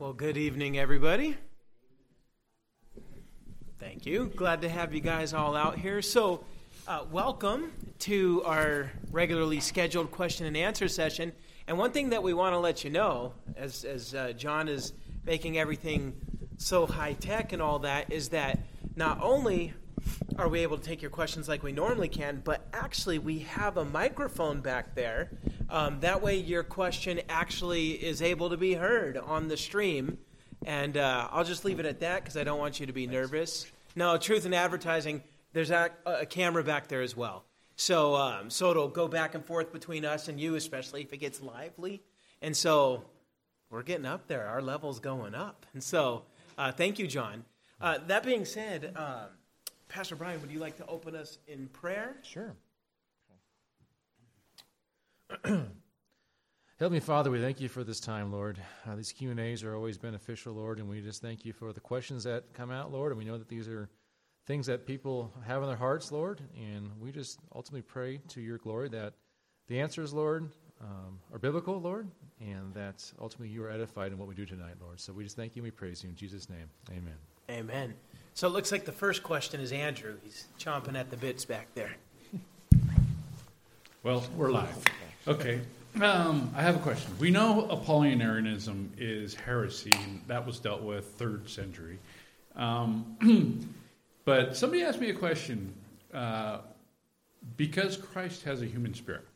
Well, good evening, everybody. Thank you. Glad to have you guys all out here. So, uh, welcome to our regularly scheduled question and answer session. And one thing that we want to let you know, as, as uh, John is making everything so high tech and all that, is that not only are we able to take your questions like we normally can, but actually we have a microphone back there. Um, that way, your question actually is able to be heard on the stream. And uh, I'll just leave it at that because I don't want you to be nervous. No, truth in advertising, there's a, a camera back there as well. So, um, so it'll go back and forth between us and you, especially if it gets lively. And so we're getting up there. Our level's going up. And so, uh, thank you, John. Uh, that being said, um, Pastor Brian, would you like to open us in prayer? Sure. Heavenly Father, we thank you for this time, Lord. Uh, these Q and A's are always beneficial, Lord, and we just thank you for the questions that come out, Lord. And we know that these are things that people have in their hearts, Lord. And we just ultimately pray to your glory that the answers, Lord, um, are biblical, Lord, and that ultimately you are edified in what we do tonight, Lord. So we just thank you and we praise you in Jesus' name. Amen. Amen. So it looks like the first question is Andrew. He's chomping at the bits back there. Well, we're live. Okay. Um, I have a question. We know Apollinarianism is heresy, and that was dealt with third century. Um, but somebody asked me a question. Uh, because Christ has a human spirit,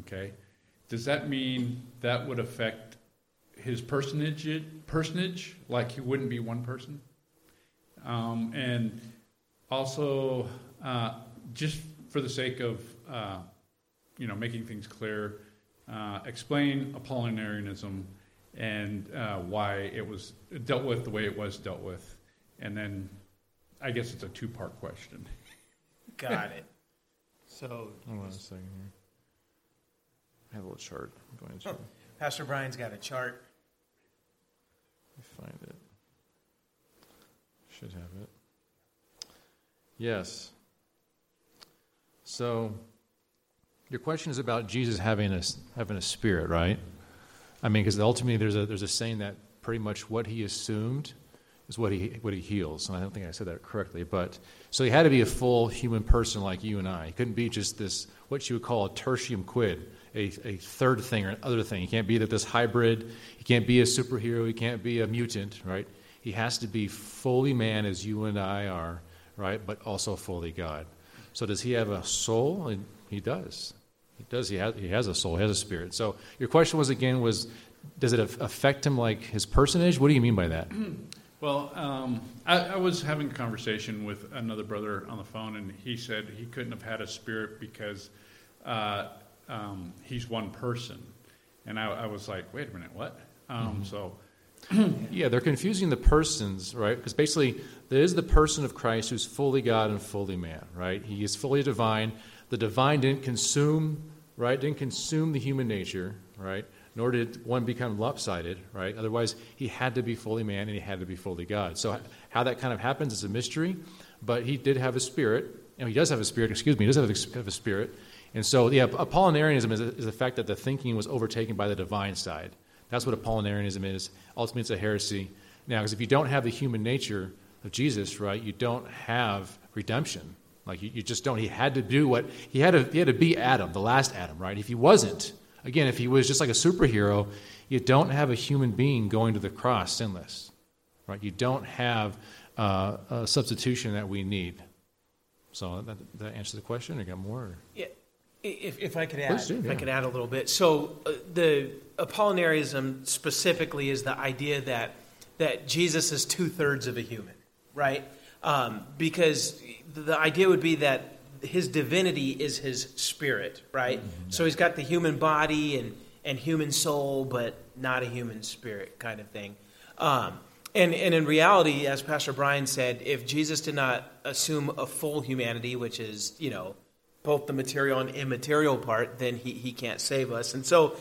okay, does that mean that would affect his personage, personage like he wouldn't be one person? Um, and also, uh, just for the sake of uh, you know making things clear, uh, explain Apollinarianism and uh, why it was dealt with the way it was dealt with, and then I guess it's a two-part question. Got it. So, Hold on a second here. I have a little chart. I'm going to Oh. Pastor Brian's got a chart. find it. Should have it. Yes. So, your question is about Jesus having a having a spirit, right? I mean, because ultimately there's a there's a saying that pretty much what he assumed is what he what he heals, and I don't think I said that correctly. But so he had to be a full human person like you and I. He couldn't be just this what you would call a tertium quid, a, a third thing or another thing. He can't be that this hybrid. He can't be a superhero. He can't be a mutant, right? He has to be fully man as you and I are, right? But also fully God. So does he have a soul? And he does. He does. He has, he has a soul. He has a spirit. So your question was again was, does it affect him like his personage? What do you mean by that? Well, um, I, I was having a conversation with another brother on the phone, and he said he couldn't have had a spirit because uh, um, he's one person. And I, I was like, wait a minute, what? Um, So, Yeah, they're confusing the persons, right? Because basically, there is the person of Christ who's fully God and fully man, right? He is fully divine. The divine didn't consume, right? Didn't consume the human nature, right? Nor did one become lopsided, right? Otherwise, he had to be fully man and he had to be fully God. So, how that kind of happens is a mystery, but he did have a spirit, and he does have a spirit, excuse me, he does have a, spirit. And so, yeah, Apollinarianism is, is the fact that the thinking was overtaken by the divine side. That's what Apollinarianism is. Ultimately, it's a heresy. Now, because if you don't have the human nature of Jesus, right, you don't have redemption. Like you, you just don't. He had to do what he had to. He had to be Adam, the last Adam, right? If he wasn't, again, if he was just like a superhero, you don't have a human being going to the cross sinless, right? You don't have uh, a substitution that we need. So that, that answers the question. You got more? Yeah, if, if I could add, do, if I could add a little bit. So uh, the Apollinarianism specifically is the idea that that Jesus is two thirds of a human, right? Um, because the idea would be that his divinity is his spirit, right? Mm-hmm. So he's got the human body and and human soul, but not a human spirit, kind of thing. Um, and, and in reality, as Pastor Brian said, if Jesus did not assume a full humanity, which is, you know, both the material and immaterial part, then he, he can't save us. And so,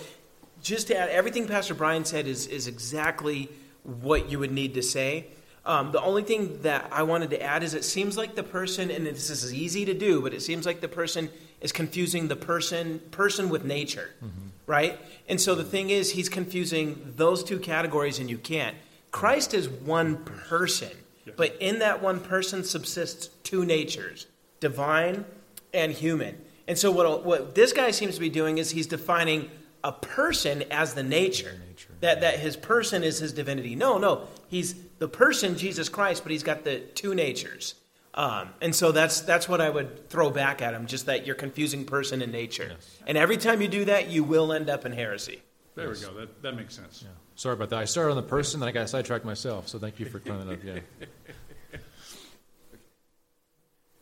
just to add, everything Pastor Brian said is, is exactly what you would need to say. Um, the only thing that I wanted to add is it seems like the person, and this is easy to do, but it seems like the person is confusing the person person with nature, mm-hmm. right? And so the thing is, he's confusing those two categories, and you can't. Christ is one person, but in that one person subsists two natures, divine and human. And so what what this guy seems to be doing is he's defining a person as the nature. Nature. That that his person is his divinity. No, no, he's the person Jesus Christ, but he's got the two natures. Um, and so that's that's what I would throw back at him, just that you're confusing person and nature. Yes. And every time you do that, you will end up in heresy. There yes. we go. That, that makes sense. Yeah. Sorry about that. I started on the person, then I got sidetracked myself. So thank you for clearing that up. Yeah.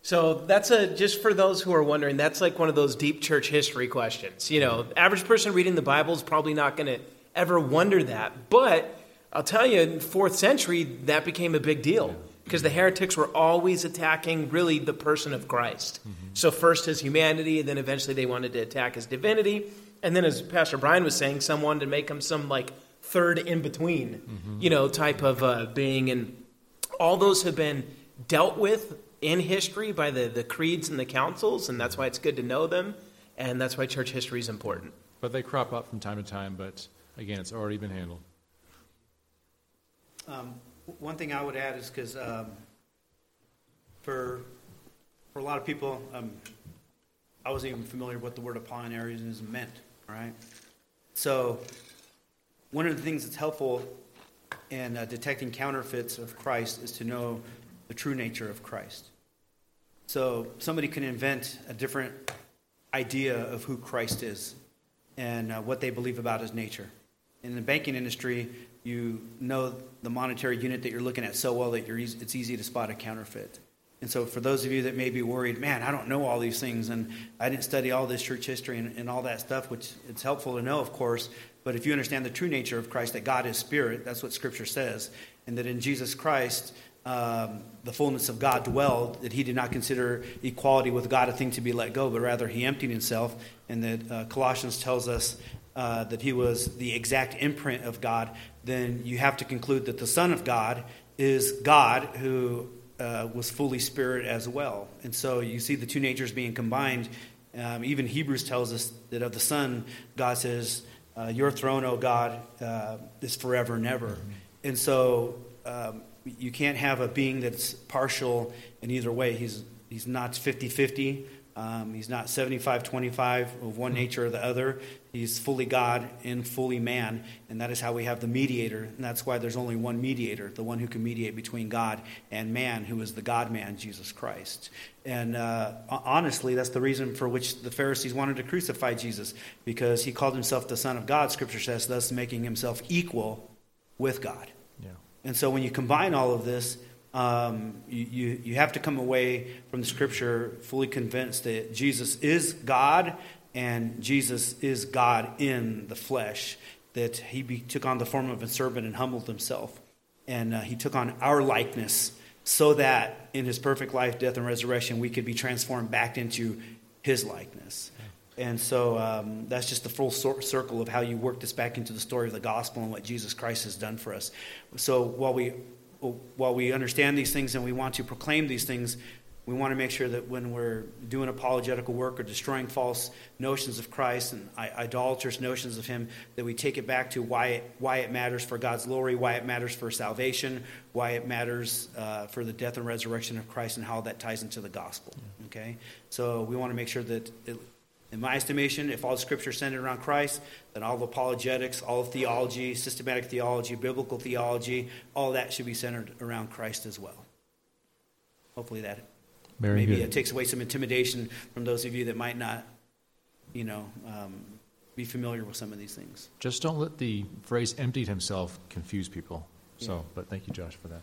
So that's a just for those who are wondering. That's like one of those deep church history questions. You know, average person reading the Bible is probably not going to ever wonder that, but I'll tell you, in fourth century, that became a big deal because the heretics were always attacking really the person of Christ. Mm-hmm. So first his humanity, and then eventually they wanted to attack his divinity, and then as Pastor Brian was saying, some wanted to make him some like third in between, mm-hmm. you know, type of uh, being, and all those have been dealt with in history by the the creeds and the councils, and that's why it's good to know them, and that's why church history is important. But they crop up from time to time. But again, it's already been handled. Um, one thing I would add is because um, for for a lot of people, um, I wasn't even familiar with what the word Apollinarianism meant. Right, so one of the things that's helpful in uh, detecting counterfeits of Christ is to know the true nature of Christ. So somebody can invent a different idea of who Christ is and uh, what they believe about his nature. In the banking industry, you know the monetary unit that you're looking at so well that easy, it's easy to spot a counterfeit. And so, for those of you that may be worried, man, I don't know all these things, and I didn't study all this church history and, and all that stuff, which it's helpful to know, of course. But if you understand the true nature of Christ, that God is spirit, that's what Scripture says, and that in Jesus Christ, um, the fullness of God dwelled, that he did not consider equality with God a thing to be let go, but rather he emptied himself, and that uh, Colossians tells us uh, that he was the exact imprint of God, then you have to conclude that the Son of God is God who uh, was fully spirit as well. And so you see the two natures being combined. Um, even Hebrews tells us that of the Son, God says, uh, Your throne, O God, uh, is forever and ever. Mm-hmm. And so um, you can't have a being that's partial in either way. He's, he's not 50 50. Um, he's not 75 25 of one nature or the other. He's fully God and fully man, and that is how we have the mediator. And that's why there's only one mediator, the one who can mediate between God and man, who is the God man, Jesus Christ. And uh, honestly, that's the reason for which the Pharisees wanted to crucify Jesus, because he called himself the Son of God, Scripture says, thus making himself equal with God. Yeah. And so when you combine all of this, um, you, you have to come away from the scripture fully convinced that Jesus is God and Jesus is God in the flesh, that he be, took on the form of a servant and humbled himself. And uh, he took on our likeness so that in his perfect life, death, and resurrection, we could be transformed back into his likeness. And so um, that's just the full circle of how you work this back into the story of the gospel and what Jesus Christ has done for us. So while we while we understand these things and we want to proclaim these things, we want to make sure that when we're doing apologetical work or destroying false notions of Christ and idolatrous notions of Him, that we take it back to why it, why it matters for God's glory, why it matters for salvation, why it matters uh, for the death and resurrection of Christ, and how that ties into the gospel. Okay? So we want to make sure that in my estimation, if all Scripture is centered around Christ, then all of apologetics, all of theology, systematic theology, biblical theology, all that should be centered around Christ as well. Hopefully that Very maybe good. it takes away some intimidation from those of you that might not, you know, um, be familiar with some of these things. Just don't let the phrase emptied himself confuse people. So, yeah. but thank you, Josh, for that.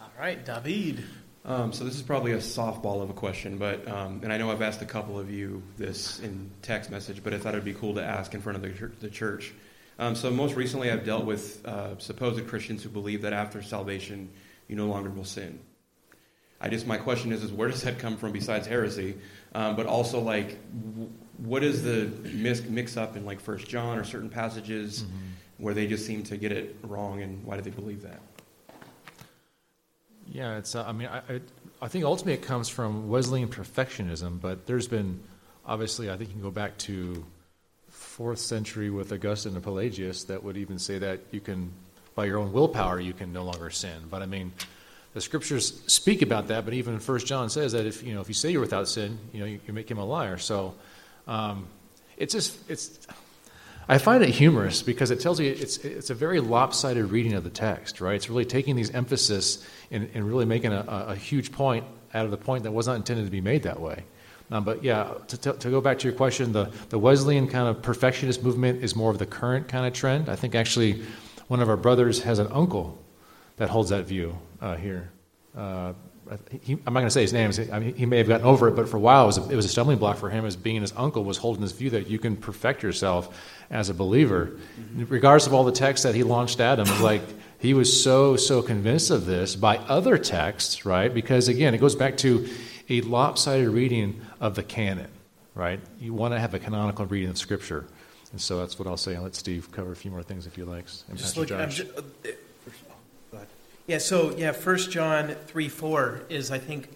All right, David. Um, so this is probably a softball of a question, but um, and I know I've asked a couple of you this in text message, but I thought it'd be cool to ask in front of the, the church. Um, so most recently, I've dealt with uh, supposed Christians who believe that after salvation, you no longer will sin. I just my question is, is where does that come from besides heresy? Um, but also like, w- what is the mix, mix up in like First John or certain passages mm-hmm. where they just seem to get it wrong, and why do they believe that? Yeah, it's. Uh, I mean, I, I, I think ultimately it comes from Wesleyan perfectionism, but there's been obviously I think you can go back to fourth century with Augustine and Pelagius that would even say that you can by your own willpower you can no longer sin. But I mean, the scriptures speak about that. But even First John says that if you know if you say you're without sin, you know you, you make him a liar. So um, it's just it's. I find it humorous because it tells you it's it's a very lopsided reading of the text, right? It's really taking these emphasis and, and really making a, a, huge point out of the point that was not intended to be made that way. Um, but yeah, to, to, to, go back to your question, the, the Wesleyan kind of perfectionist movement is more of the current kind of trend. I think actually one of our brothers has an uncle that holds that view uh, here. Uh, he, I'm not going to say his name. I mean, he may have gotten over it, but for a while it was, a, it was a stumbling block for him as being his uncle was holding this view that you can perfect yourself as a believer. Mm-hmm. Regardless of all the texts that he launched at him, like he was so, so convinced of this by other texts, right? Because again, it goes back to a lopsided reading of the canon, right? You want to have a canonical reading of Scripture. And so that's what I'll say. I'll let Steve cover a few more things if he likes. And just Pastor look, Josh. Just, uh, yeah, so yeah, First John three four is I think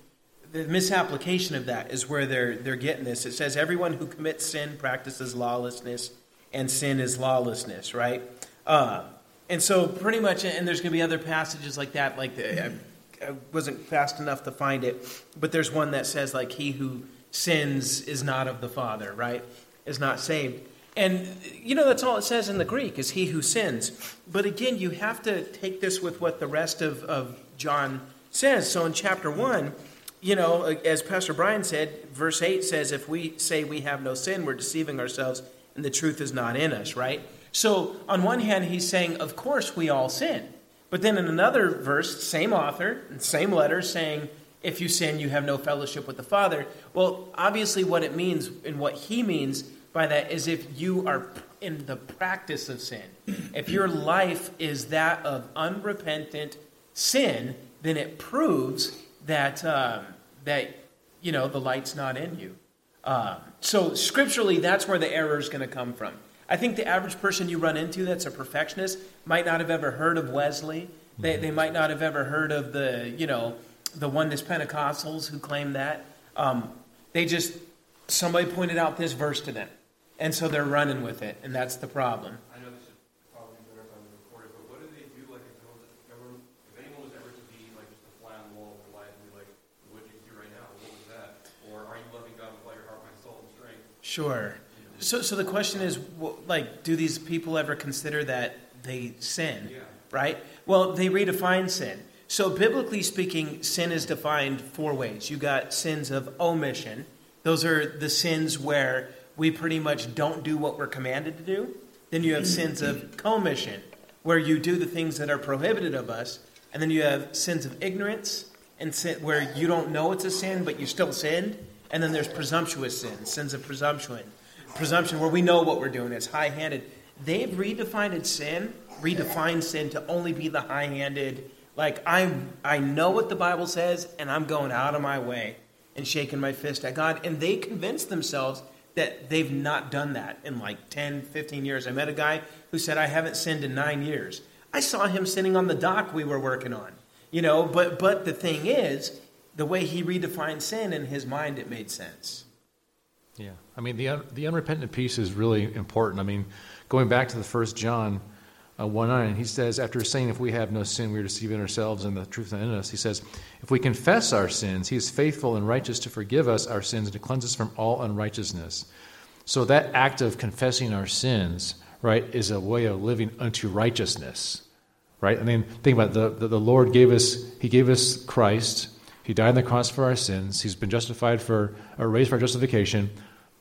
the misapplication of that is where they're they're getting this. It says everyone who commits sin practices lawlessness, and sin is lawlessness, right? Uh, and so pretty much, and there's going to be other passages like that. Like the, I, I wasn't fast enough to find it, but there's one that says like he who sins is not of the Father, right? Is not saved. And, you know, that's all it says in the Greek is he who sins. But again, you have to take this with what the rest of, of John says. So in chapter 1, you know, as Pastor Brian said, verse 8 says, if we say we have no sin, we're deceiving ourselves and the truth is not in us, right? So on one hand, he's saying, of course we all sin. But then in another verse, same author, same letter, saying, if you sin, you have no fellowship with the Father. Well, obviously, what it means and what he means by that is if you are in the practice of sin. If your life is that of unrepentant sin, then it proves that um, that you know the light's not in you. Uh, so scripturally, that's where the error is going to come from. I think the average person you run into that's a perfectionist might not have ever heard of Wesley. They, they might not have ever heard of the you know the oneness Pentecostals who claim that. Um, they just somebody pointed out this verse to them and so they're running with it, and that's the problem. I know this is probably better if I'm recorded, but what do they do? Like, if, ever, if anyone was ever to be like just a fly on the wall of their life and be like, "What do you do right now? What was that?" Or are you loving God with all your heart, mind, soul, and strength? Sure. So, so the question is, like, do these people ever consider that they sin? Yeah. Right. Well, they redefine sin. So, biblically speaking, sin is defined four ways. You got sins of omission. Those are the sins where we pretty much don't do what we're commanded to do. Then you have sins of commission, where you do the things that are prohibited of us. And then you have sins of ignorance, and sin, where you don't know it's a sin, but you still sinned. And then there's presumptuous sins, sins of presumption. Presumption, where we know what we're doing, it's high handed. They've redefined sin, redefined sin to only be the high handed, like I, I know what the Bible says, and I'm going out of my way and shaking my fist at God. And they convince themselves that they've not done that in like 10, 15 years. I met a guy who said, I haven't sinned in nine years. I saw him sitting on the dock we were working on. You know, but but the thing is, the way he redefined sin in his mind, it made sense. Yeah, I mean the the unrepentant piece is really important. I mean, going back to the first John uh, one nine, he says after saying, "If we have no sin, we are deceiving ourselves, and the truth is not in us." He says, "If we confess our sins, He is faithful and righteous to forgive us our sins and to cleanse us from all unrighteousness." So that act of confessing our sins, right, is a way of living unto righteousness, right? I mean, think about it. The, the, the Lord gave us, He gave us Christ. He died on the cross for our sins. He's been justified for, or raised for our justification.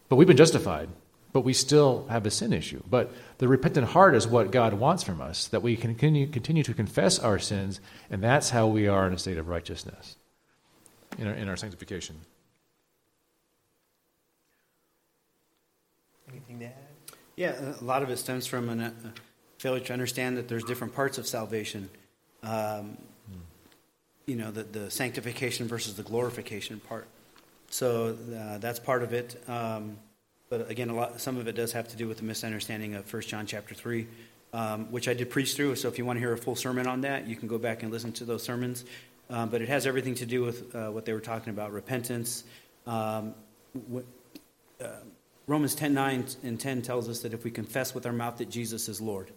But we've been justified, but we still have a sin issue. But the repentant heart is what God wants from us, that we continue, continue to confess our sins, and that's how we are in a state of righteousness in our, in our sanctification. Anything to add? Yeah, a lot of it stems from a uh, failure to understand that there's different parts of salvation. Um, You know, the, the sanctification versus the glorification part. So uh, that's part of it. Um, but again, a lot, some of it does have to do with the misunderstanding of 1 John chapter 3, um, which I did preach through. So if you want to hear a full sermon on that, you can go back and listen to those sermons. um, but it has everything to do with uh, what they were talking about repentance. Um, what, uh, Romans 10 9 and 10 tells us that if we confess with our mouth that Jesus is Lord,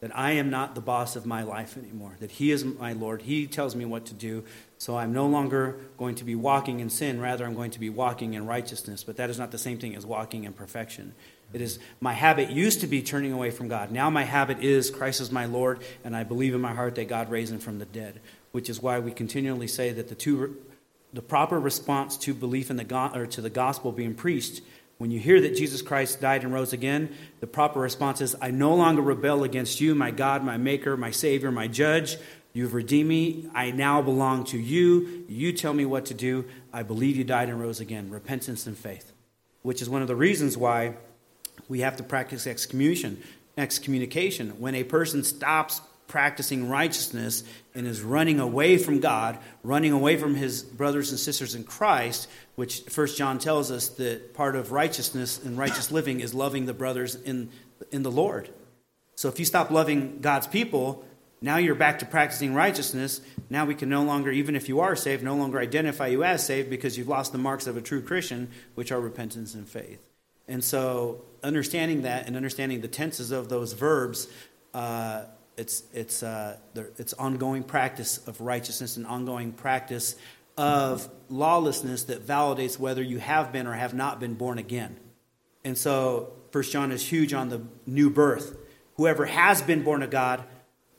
that I am not the boss of my life anymore, that He is my Lord. He tells me what to do. So I'm no longer going to be walking in sin, rather, I'm going to be walking in righteousness. But that is not the same thing as walking in perfection. It is my habit used to be turning away from God. Now my habit is Christ is my Lord, and I believe in my heart that God raised him from the dead, which is why we continually say that the two the proper response to belief in the or to the gospel being preached when you hear that Jesus Christ died and rose again, the proper response is I no longer rebel against you, my God, my Maker, my Savior, my Judge. You've redeemed me. I now belong to you. You tell me what to do. I believe you died and rose again. Repentance and faith, which is one of the reasons why we have to practice excommunication. Excommunication. When a person stops practicing righteousness and is running away from God, running away from his brothers and sisters in Christ, which First John tells us that part of righteousness and righteous living is loving the brothers in, in the Lord. So if you stop loving God's people, now you're back to practicing righteousness. Now we can no longer, even if you are saved, no longer identify you as saved because you've lost the marks of a true Christian, which are repentance and faith. And so understanding that and understanding the tenses of those verbs uh, it's, it's, uh, it's ongoing practice of righteousness and ongoing practice of lawlessness that validates whether you have been or have not been born again. And so, First John is huge on the new birth. Whoever has been born of God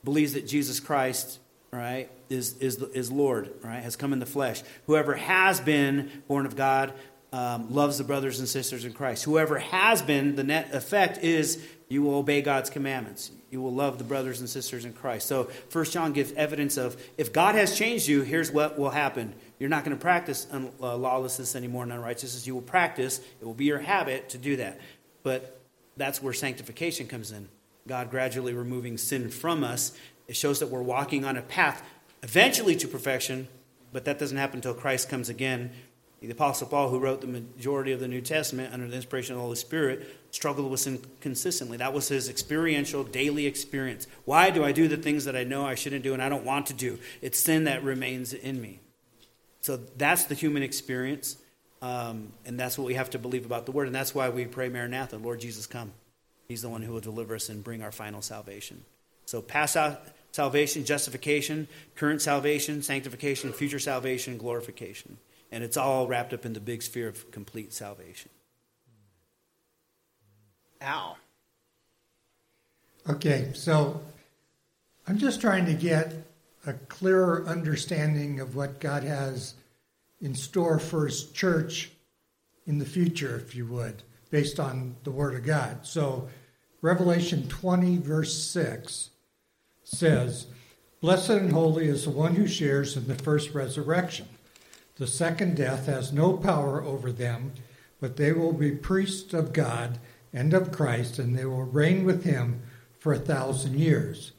believes that Jesus Christ, right, is, is, is Lord, right, has come in the flesh. Whoever has been born of God um, loves the brothers and sisters in Christ. Whoever has been, the net effect is you will obey God's commandments. You will love the brothers and sisters in Christ. So, First John gives evidence of if God has changed you, here's what will happen. You're not going to practice un- uh, lawlessness anymore and unrighteousness. You will practice, it will be your habit to do that. But that's where sanctification comes in. God gradually removing sin from us. It shows that we're walking on a path eventually to perfection, but that doesn't happen until Christ comes again the Apostle Paul, who wrote the majority of the New Testament under the inspiration of the Holy Spirit, struggled with sin consistently. That was his experiential, daily experience. Why do I do the things that I know I shouldn't do and I don't want to do? It's sin that remains in me. So that's the human experience, um, and that's what we have to believe about the Word. And that's why we pray, Maranatha, Lord Jesus, come. He's the one who will deliver us and bring our final salvation. So pass out salvation, justification, current salvation, sanctification, future salvation, glorification. And it's all wrapped up in the big sphere of complete salvation. Al. Okay, so I'm just trying to get a clearer understanding of what God has in store for His church in the future, if you would, based on the Word of God. So, Revelation 20, verse 6 says, Blessed and holy is the one who shares in the first resurrection. The second death has no power over them, but they will be priests of God and of Christ, and they will reign with him for a thousand years.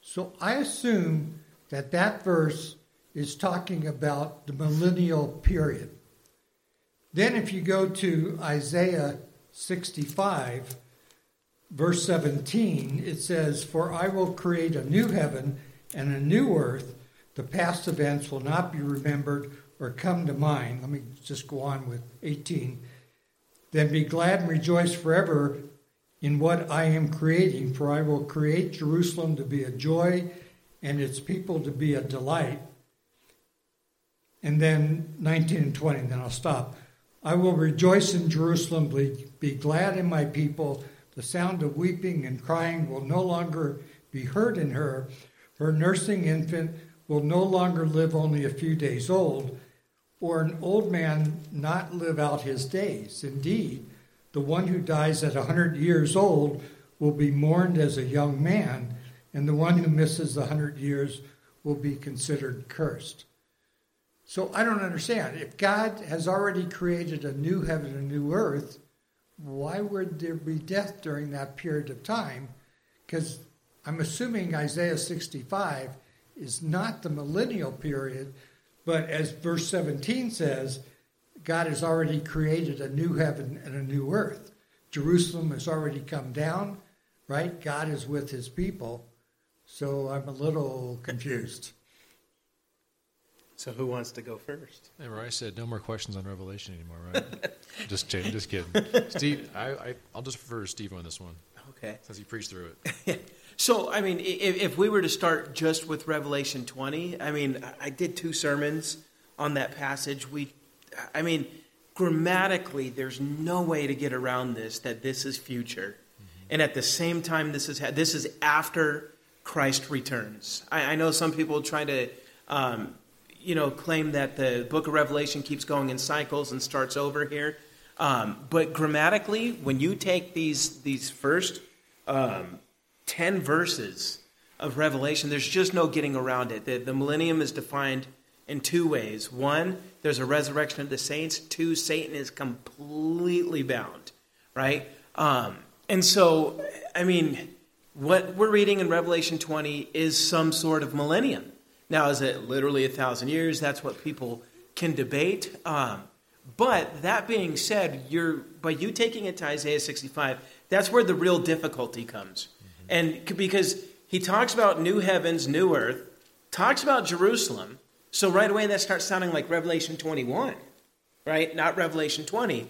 So I assume that that verse is talking about the millennial period. Then, if you go to Isaiah 65, verse 17, it says, For I will create a new heaven and a new earth. The past events will not be remembered or come to mind. Let me just go on with 18. Then be glad and rejoice forever in what I am creating, for I will create Jerusalem to be a joy and its people to be a delight. And then 19 and 20, and then I'll stop. I will rejoice in Jerusalem, be glad in my people. The sound of weeping and crying will no longer be heard in her. Her nursing infant will no longer live only a few days old or an old man not live out his days. Indeed, the one who dies at a 100 years old will be mourned as a young man, and the one who misses the 100 years will be considered cursed. So I don't understand. If God has already created a new heaven and a new earth, why would there be death during that period of time? Because I'm assuming Isaiah 65 is not the millennial period, but as verse 17 says, God has already created a new heaven and a new earth. Jerusalem has already come down, right? God is with his people. So I'm a little confused. So who wants to go first? Remember, I said no more questions on Revelation anymore, right? just kidding, just kidding. Steve, I, I, I'll just refer to Steve on this one Okay. since he preached through it. So, I mean, if, if we were to start just with Revelation 20, I mean, I- did two sermons on that passage. We, I mean, grammatically, there's no way to get around this that this is future, and at the same time, this is this is after Christ returns. I, I know some people try to, um, you know, claim that the Book of Revelation keeps going in cycles and starts over here. Um, but grammatically, when you take these these first um, 10 verses of Revelation, there's just no getting around it. The, the millennium is defined in two ways. One, there's a resurrection of the saints. Two, Satan is completely bound, right? Um, and so, I mean, what we're reading in Revelation 20 is some sort of millennium. Now, is it literally a thousand years? That's what people can debate. Um, but that being said, you're by you taking it to Isaiah 65, that's where the real difficulty comes. And c- because he talks about new heavens, new earth, talks about Jerusalem, so right away that starts sounding like Revelation 21, right? Not Revelation 20.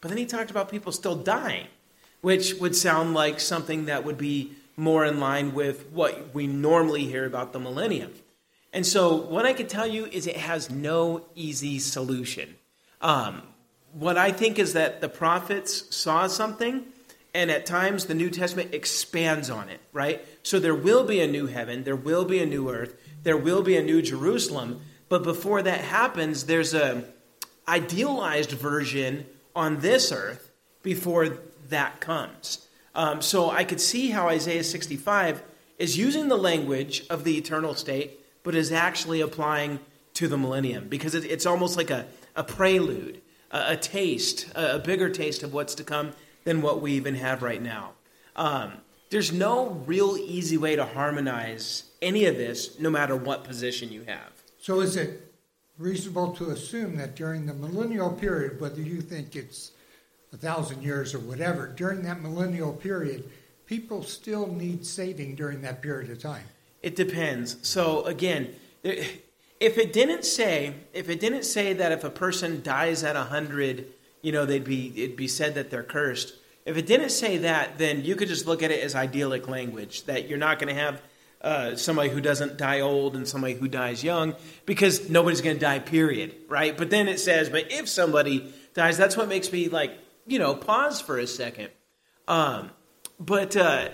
But then he talked about people still dying, which would sound like something that would be more in line with what we normally hear about the millennium. And so, what I can tell you is it has no easy solution. Um, what I think is that the prophets saw something, and at times the New Testament expands on it, right? So there will be a new heaven, there will be a new earth, there will be a new Jerusalem, but before that happens, there's a idealized version on this earth before that comes. Um, so I could see how Isaiah 65 is using the language of the eternal state, but is actually applying to the millennium because it, it's almost like a, a prelude, a, a taste, a, a bigger taste of what's to come than what we even have right now. Um, there's no real easy way to harmonize any of this, no matter what position you have. So is it reasonable to assume that during the millennial period, whether you think it's a thousand years or whatever, during that millennial period, people still need saving during that period of time? It depends. So again, if it didn't say, if it didn't say that if a person dies at hundred, you know, they'd be it'd be said that they're cursed. If it didn't say that, then you could just look at it as idyllic language that you're not going to have uh, somebody who doesn't die old and somebody who dies young because nobody's going to die. Period. Right? But then it says, but if somebody dies, that's what makes me like you know pause for a second. Um, but. Uh,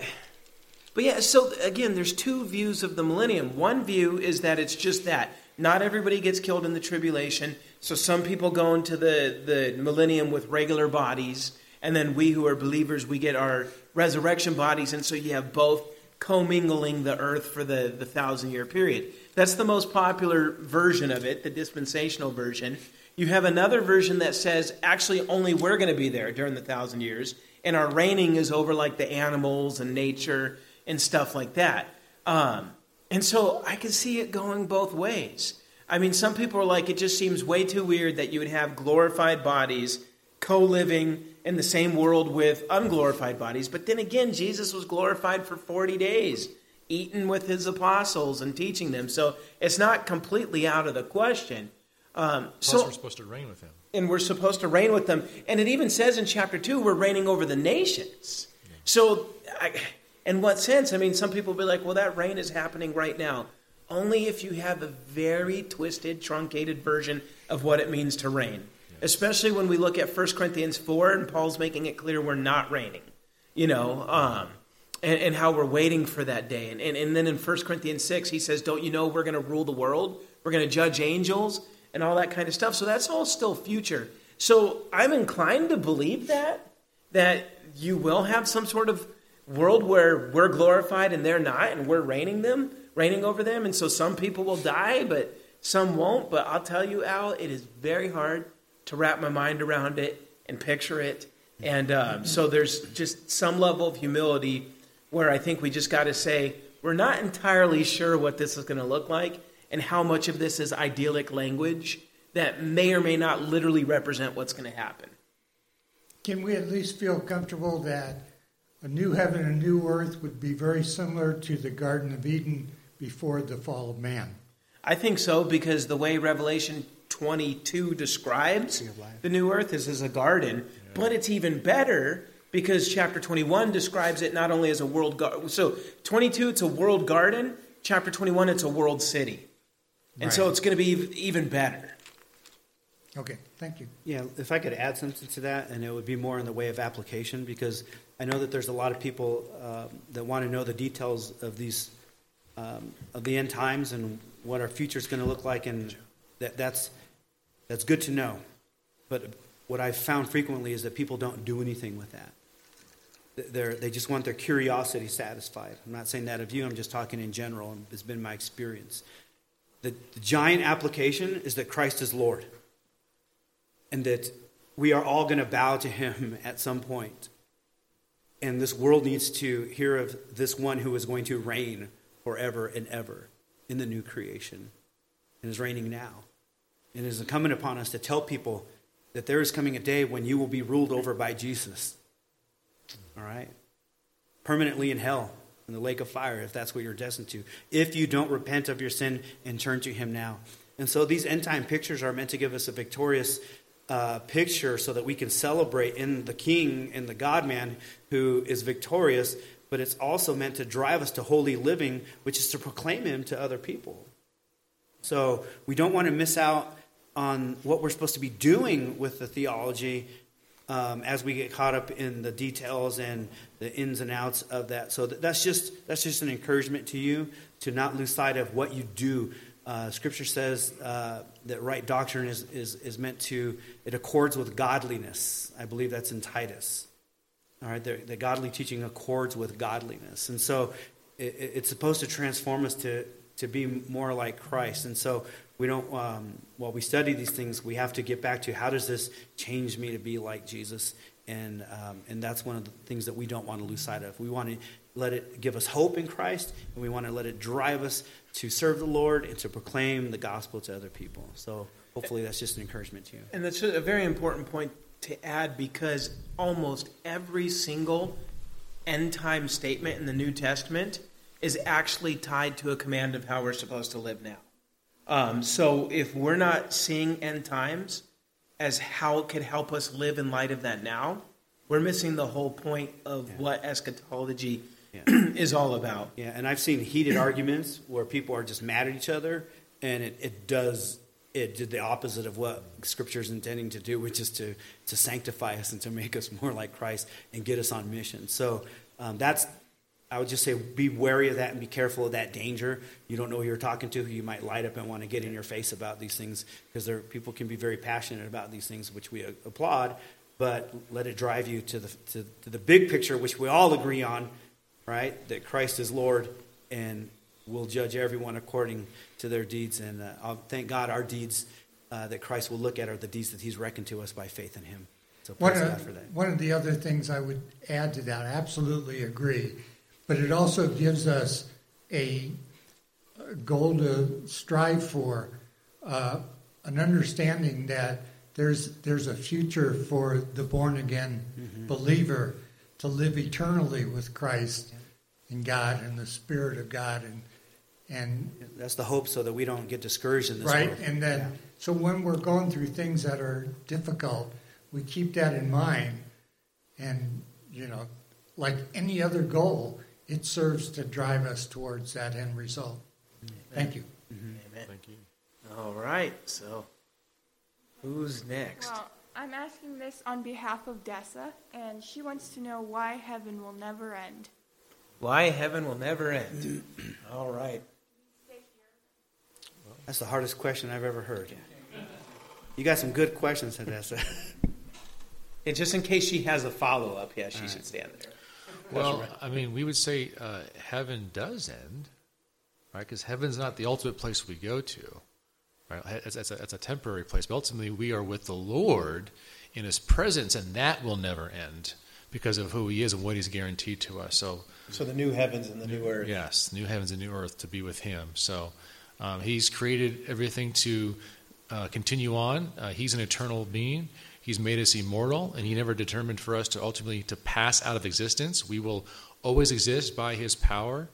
but yeah, so again, there's two views of the millennium. One view is that it's just that. Not everybody gets killed in the tribulation. So some people go into the, the millennium with regular bodies, and then we who are believers, we get our resurrection bodies, and so you have both commingling the earth for the, the thousand year period. That's the most popular version of it, the dispensational version. You have another version that says actually only we're going to be there during the thousand years, and our reigning is over like the animals and nature and stuff like that. Um, and so I can see it going both ways. I mean, some people are like, it just seems way too weird that you would have glorified bodies co living in the same world with unglorified bodies. But then again, Jesus was glorified for 40 days, eating with his apostles and teaching them. So it's not completely out of the question. Um, Plus, so, we're supposed to reign with him. and we're supposed to reign with them. And it even says in chapter 2, we're reigning over the nations. So, I, in what sense? I mean, some people will be like, well, that reign is happening right now. Only if you have a very twisted, truncated version of what it means to reign. Especially when we look at 1 Corinthians 4 and Paul's making it clear we're not reigning, you know, um, and, and how we're waiting for that day. And, and, and then in 1 Corinthians 6, he says, Don't you know we're going to rule the world? We're going to judge angels and all that kind of stuff. So that's all still future. So I'm inclined to believe that, that you will have some sort of world where we're glorified and they're not, and we're reigning them, reigning over them. And so some people will die, but some won't. But I'll tell you, Al, it is very hard to wrap my mind around it and picture it. And um, so there's just some level of humility where I think we just got to say, we're not entirely sure what this is going to look like and how much of this is idyllic language that may or may not literally represent what's going to happen. Can we at least feel comfortable that a new heaven and a new earth would be very similar to the Garden of Eden before the fall of man? I think so because the way Revelation 22 describes the new earth is as a garden, but it's even better because chapter 21 describes it not only as a world garden. So 22 it's a world garden, chapter 21 it's a world city. And Right. so it's going to be even better. Okay, thank you. Yeah, if I could add something to that, and it would be more in the way of application, because I know that there's a lot of people um, that want to know the details of these, um, of the end times and what our future is going to look like, and that, that's that's good to know. But what I've found frequently is that people don't do anything with that. They're, they just want their curiosity satisfied. I'm not saying that of you. I'm just talking in general. and It's been my experience. The, the giant application is that Christ is Lord and that we are all going to bow to him at some point. And this world needs to hear of this one who is going to reign forever and ever in the new creation and is reigning now. And it is incumbent upon us to tell people that there is coming a day when you will be ruled over by Jesus. All right? Permanently in hell, in the lake of fire, if that's what you're destined to, if you don't repent of your sin and turn to him now. And so these end time pictures are meant to give us a victorious uh, picture so that we can celebrate in the King and the God man who is victorious, but it's also meant to drive us to holy living, which is to proclaim him to other people. So we don't want to miss out on what we're supposed to be doing with the theology um, as we get caught up in the details and the ins and outs of that. So that's just that's just an encouragement to you to not lose sight of what you do. Uh, scripture says uh, that right doctrine is, is, is meant to it accords with godliness. I believe that's in Titus. All right, the, the godly teaching accords with godliness, and so it, it- it's supposed to transform us to to be more like Christ. And so we don't. Um, while we study these things, we have to get back to how does this change me to be like Jesus, and um, and that's one of the things that we don't want to lose sight of. We want to let it give us hope in Christ, and we want to let it drive us to serve the Lord and to proclaim the gospel to other people. So hopefully that's just an encouragement to you. And that's a very important point to add because almost every single end time statement in the New Testament is actually tied to a command of how we're supposed to live now. Um, so if we're not seeing end times as how it could help us live in light of that now, we're missing the whole point of what eschatology Yeah. is all about. Yeah, and I've seen heated arguments where people are just mad at each other, and it, it does it did the opposite of what Scripture is intending to do, which is to to sanctify us and to make us more like Christ and get us on mission. So um, that's I would just say be wary of that and be careful of that danger. You don't know who you're talking to, who you might light up and want to get in your face about these things because there people can be very passionate about these things, which we applaud. But let it drive you to the to, to the big picture, which we all agree on, right? That Christ is Lord and will judge everyone according to their deeds. And uh, I'll thank God our deeds uh, that Christ will look at are the deeds that He's reckoned to us by faith in Him. So One praise God of, for that. one of the other things I would add to that, I absolutely agree, but it also gives us a, a goal to strive for, uh, an understanding that there's there's a future for the born again believer to live eternally with Christ and God and the Spirit of God and and That's the hope, so that we don't get discouraged in this right? world. And then, Yeah. so when we're going through things that are difficult, we keep that in mind. And, you know, like any other goal, it serves to drive us towards that end result. Thank you. Mm-hmm. Amen. Thank you. All right, so who's next? Well, I'm asking this on behalf of Dessa, and she wants to know why heaven will never end. Why heaven will never end. All right. That's the hardest question I've ever heard. You got some good questions, Hadassah. And just in case she has a follow up, yeah, she should stand there. Well, I mean, we would say uh, heaven does end, right? Because heaven's not the ultimate place we go to, right? It's, it's, a, it's a temporary place, but ultimately we are with the Lord in His presence, and that will never end because of who He is and what He's guaranteed to us. So, So the new heavens and the new earth. yes, new heavens and new earth to be with Him. So, um, He's created everything to uh, continue on. Uh, he's an eternal being. He's made us immortal, and He never determined for us to ultimately to pass out of existence. We will always exist by His power,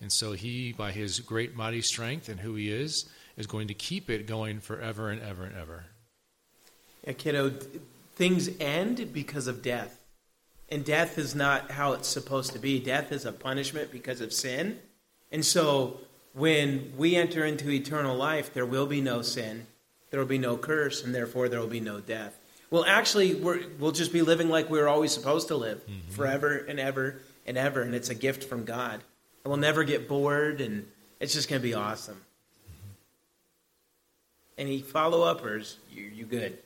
and so He, by His great mighty strength and who He is, is going to keep it going forever and ever and ever. Yeah, kiddo, things end because of death. And death is not how it's supposed to be. Death is a punishment because of sin. And so when we enter into eternal life, there will be no sin, there will be no curse, and therefore there will be no death. Well, actually, we will just be living like we were always supposed to live, mm-hmm. forever and ever and ever. And it's a gift from God. And we'll never get bored, and it's just going to be awesome. Mm-hmm. Any follow uppers? You, you good?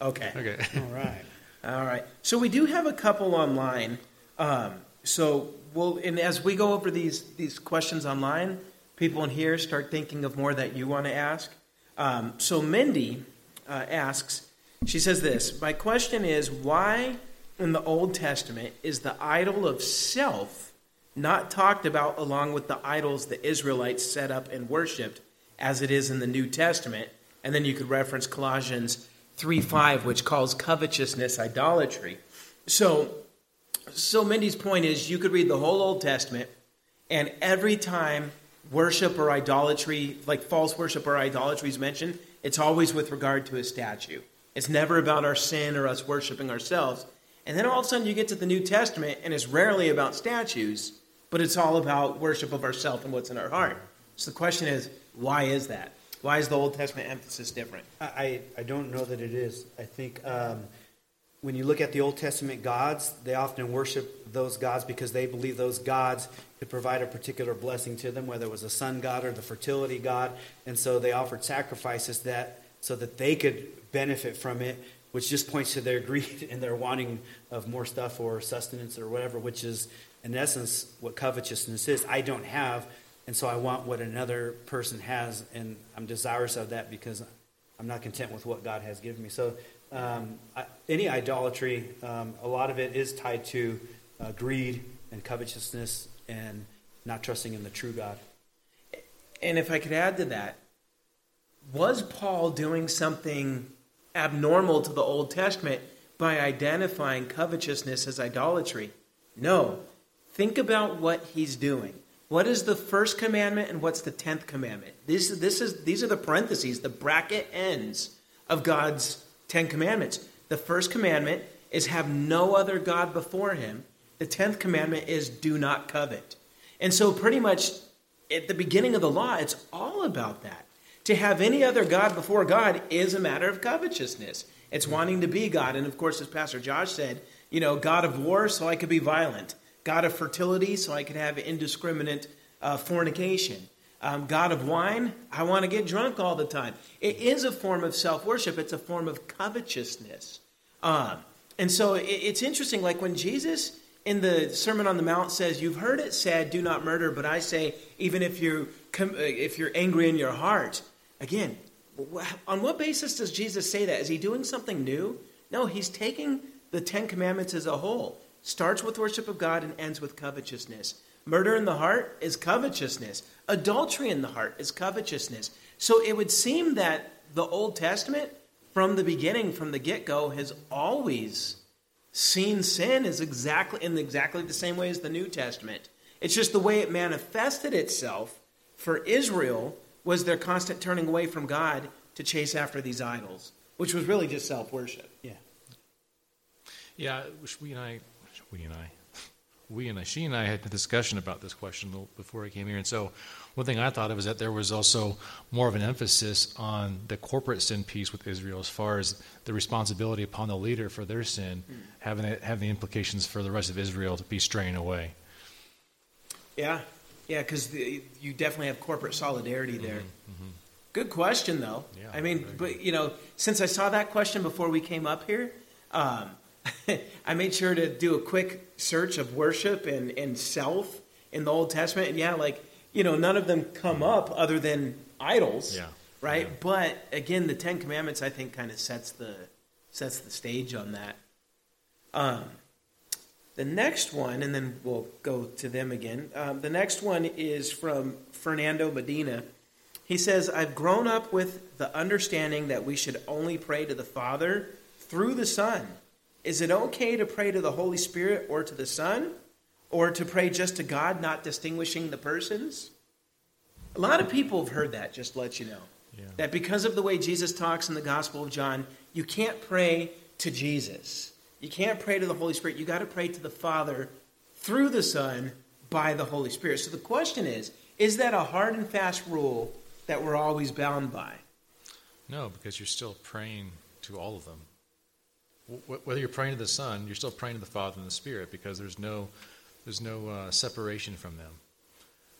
Okay. Okay. All right. All right. So we do have a couple online. Um, so we'll, and as we go over these these questions online, people in here start thinking of more that you want to ask. Um, so Mindy uh, asks, she says this: My question is, why in the Old Testament is the idol of self not talked about along with the idols the Israelites set up and worshipped, as it is in the New Testament? And then you could reference Colossians 3 5, which calls covetousness idolatry. So, so Mindy's point is you could read the whole Old Testament, and every time worship or idolatry, like false worship or idolatry, is mentioned, it's always with regard to a statue. It's never about our sin or us worshiping ourselves. And then all of a sudden you get to the New Testament, and it's rarely about statues, but it's all about worship of ourself and what's in our heart. So the question is, why is that? Why is the Old Testament emphasis different? I, I don't know that it is. I think um, when you look at the Old Testament gods, they often worship those gods because they believe those gods could provide a particular blessing to them, whether it was a sun god or the fertility god. And so they offered sacrifices that so that they could benefit from it, which just points to their greed and their wanting of more stuff or sustenance or whatever, which is in essence what covetousness is. I don't have, and so I want what another person has, and I'm desirous of that because I'm not content with what God has given me. So, um, I, any idolatry, um, a lot of it is tied to uh, greed and covetousness and not trusting in the true God. And if I could add to that, was Paul doing something abnormal to the Old Testament by identifying covetousness as idolatry? No. Think about what he's doing. What is the first commandment and what's the tenth commandment? This, this is, these are the parentheses, the bracket ends of God's Ten Commandments. The first commandment is have no other God before him. The tenth commandment is do not covet. And so, pretty much at the beginning of the law, it's all about that. To have any other God before God is a matter of covetousness. It's wanting to be God. And of course, as Pastor Josh said, you know, God of war, so I could be violent. God of fertility, so I could have indiscriminate uh, fornication. Um, God of wine, I want to get drunk all the time. It is a form of self worship, it's a form of covetousness. Um, and so it, it's interesting, like when Jesus in the Sermon on the Mount says, You've heard it said, do not murder, but I say, even if, you uh, if you're angry in your heart, again, on what basis does Jesus say that? Is he doing something new? No, he's taking the Ten Commandments as a whole starts with worship of God and ends with covetousness. Murder in the heart is covetousness. Adultery in the heart is covetousness. So it would seem that the Old Testament, from the beginning, from the get go, has always seen sin as exactly in exactly the same way as the New Testament. It's just the way it manifested itself for Israel was their constant turning away from God to chase after these idols, which was really just self worship. Yeah. Yeah, we and I we and I, we and I, she and I had a discussion about this question before I came here. And so, one thing I thought of is that there was also more of an emphasis on the corporate sin piece with Israel, as far as the responsibility upon the leader for their sin, mm. having it, having the implications for the rest of Israel to be straying away. Yeah, yeah, because you definitely have corporate solidarity there. Mm-hmm, mm-hmm. Good question, though. Yeah, I mean, but you know, since I saw that question before we came up here, um, I made sure to do a quick search of worship and, and self in the Old Testament. And yeah, like, you know, none of them come up other than idols. Yeah. Right? Yeah. But again, the Ten Commandments I think kind of sets the sets the stage on that. Um, the next one, and then we'll go to them again. Um, the next one is from Fernando Medina. He says, I've grown up with the understanding that we should only pray to the Father through the Son is it okay to pray to the Holy Spirit or to the Son? or to pray just to God, not distinguishing the persons? A lot of people have heard that, just to let you know. Yeah. That because of the way Jesus talks in the Gospel of John, you can't pray to Jesus. You can't pray to the Holy Spirit. You got to pray to the Father through the Son by the Holy Spirit. So the question is is that a hard and fast rule that we're always bound by? No, because you're still praying to all of them. Wh- Whether you're praying to the Son, you're still praying to the Father and the Spirit because there's no, there's no uh, separation from them.